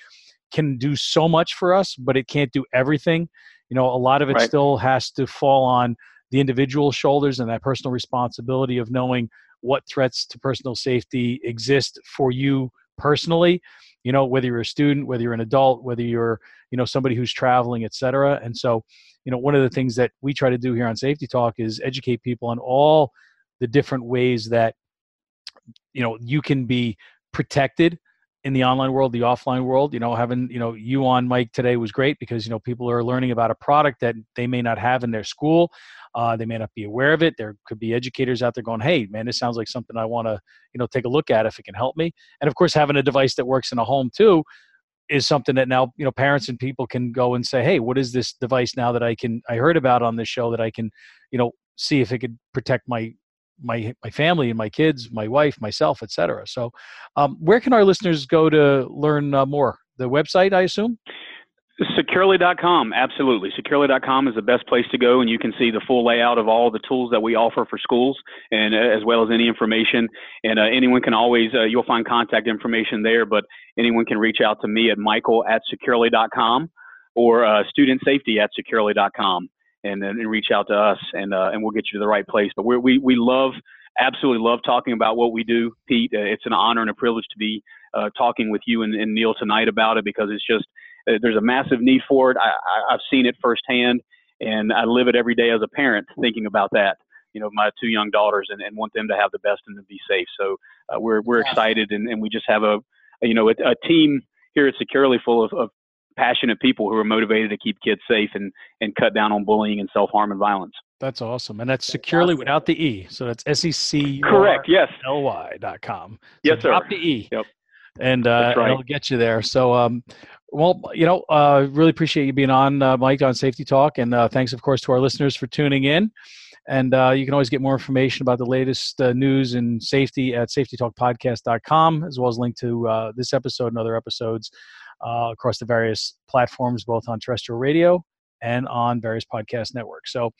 can do so much for us, but it can't do everything. You know, a lot of it right. still has to fall on the individual shoulders and that personal responsibility of knowing what threats to personal safety exist for you personally you know whether you're a student whether you're an adult whether you're you know somebody who's traveling et cetera and so you know one of the things that we try to do here on safety talk is educate people on all the different ways that you know you can be protected in the online world, the offline world. You know, having you know you on Mike today was great because you know people are learning about a product that they may not have in their school. Uh, they may not be aware of it. There could be educators out there going, "Hey, man, this sounds like something I want to you know take a look at if it can help me." And of course, having a device that works in a home too is something that now you know parents and people can go and say, "Hey, what is this device now that I can I heard about on this show that I can you know see if it could protect my my my family and my kids, my wife, myself, etc. So, um, where can our listeners go to learn uh, more? The website, I assume. Securly.com, absolutely. Securly.com is the best place to go, and you can see the full layout of all the tools that we offer for schools, and uh, as well as any information. And uh, anyone can always, uh, you'll find contact information there, but anyone can reach out to me at michael at securly.com or uh, student safety at securly.com and and reach out to us, and uh, and we'll get you to the right place. But we we love absolutely love talking about what we do, Pete. Uh, it's an honor and a privilege to be uh, talking with you and, and, Neil tonight about it because it's just uh, there's a massive need for it. I, I, I've seen it firsthand, and I live it every day as a parent, thinking about that. You know, my two young daughters, and, and want them to have the best and to be safe. So uh, we're we're excited, and, and we just have a, a you know a, a team here at Securly full of, of passionate people who are motivated to keep kids safe and and cut down on bullying and self harm and violence. That's awesome, and that's securely without the e. So that's s e c correct. Yes. l y dot com. So yes, sir. Drop the e. Yep. And uh, right. it'll get you there. So, um, well, you know, uh, really appreciate you being on, uh, Mike, on Safety Talk, and uh, thanks, of course, to our listeners for tuning in. And uh, you can always get more information about the latest uh, news and safety at safetytalkpodcast.com, as well as link to uh, this episode and other episodes uh, across the various platforms, both on terrestrial radio and on various podcast networks. So,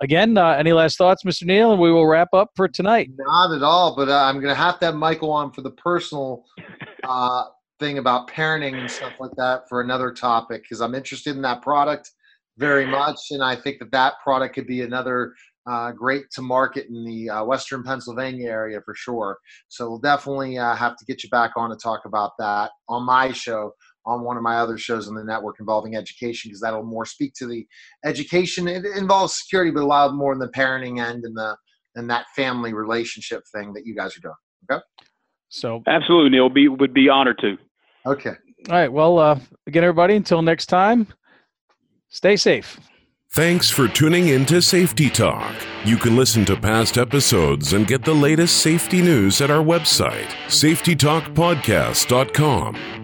again, uh, any last thoughts, Mr. Neil? And we will wrap up for tonight. Not at all, but uh, I'm going to have to have Michael on for the personal [LAUGHS] uh, thing about parenting and stuff like that for another topic because I'm interested in that product very much, and I think that that product could be another uh, great to market in the uh, Western Pennsylvania area for sure. So we'll definitely uh, have to get you back on to talk about that on my show, on one of my other shows on the network involving education, because that'll more speak to the education. It involves security, but a lot more in the parenting end and the and that family relationship thing that you guys are doing. Okay. So absolutely, Neil, be would be honored to. Okay. All right. Well, uh, again, everybody, until next time, stay safe. Thanks for tuning in to Safety Talk. You can listen to past episodes and get the latest safety news at our website, safetytalkpodcast.com.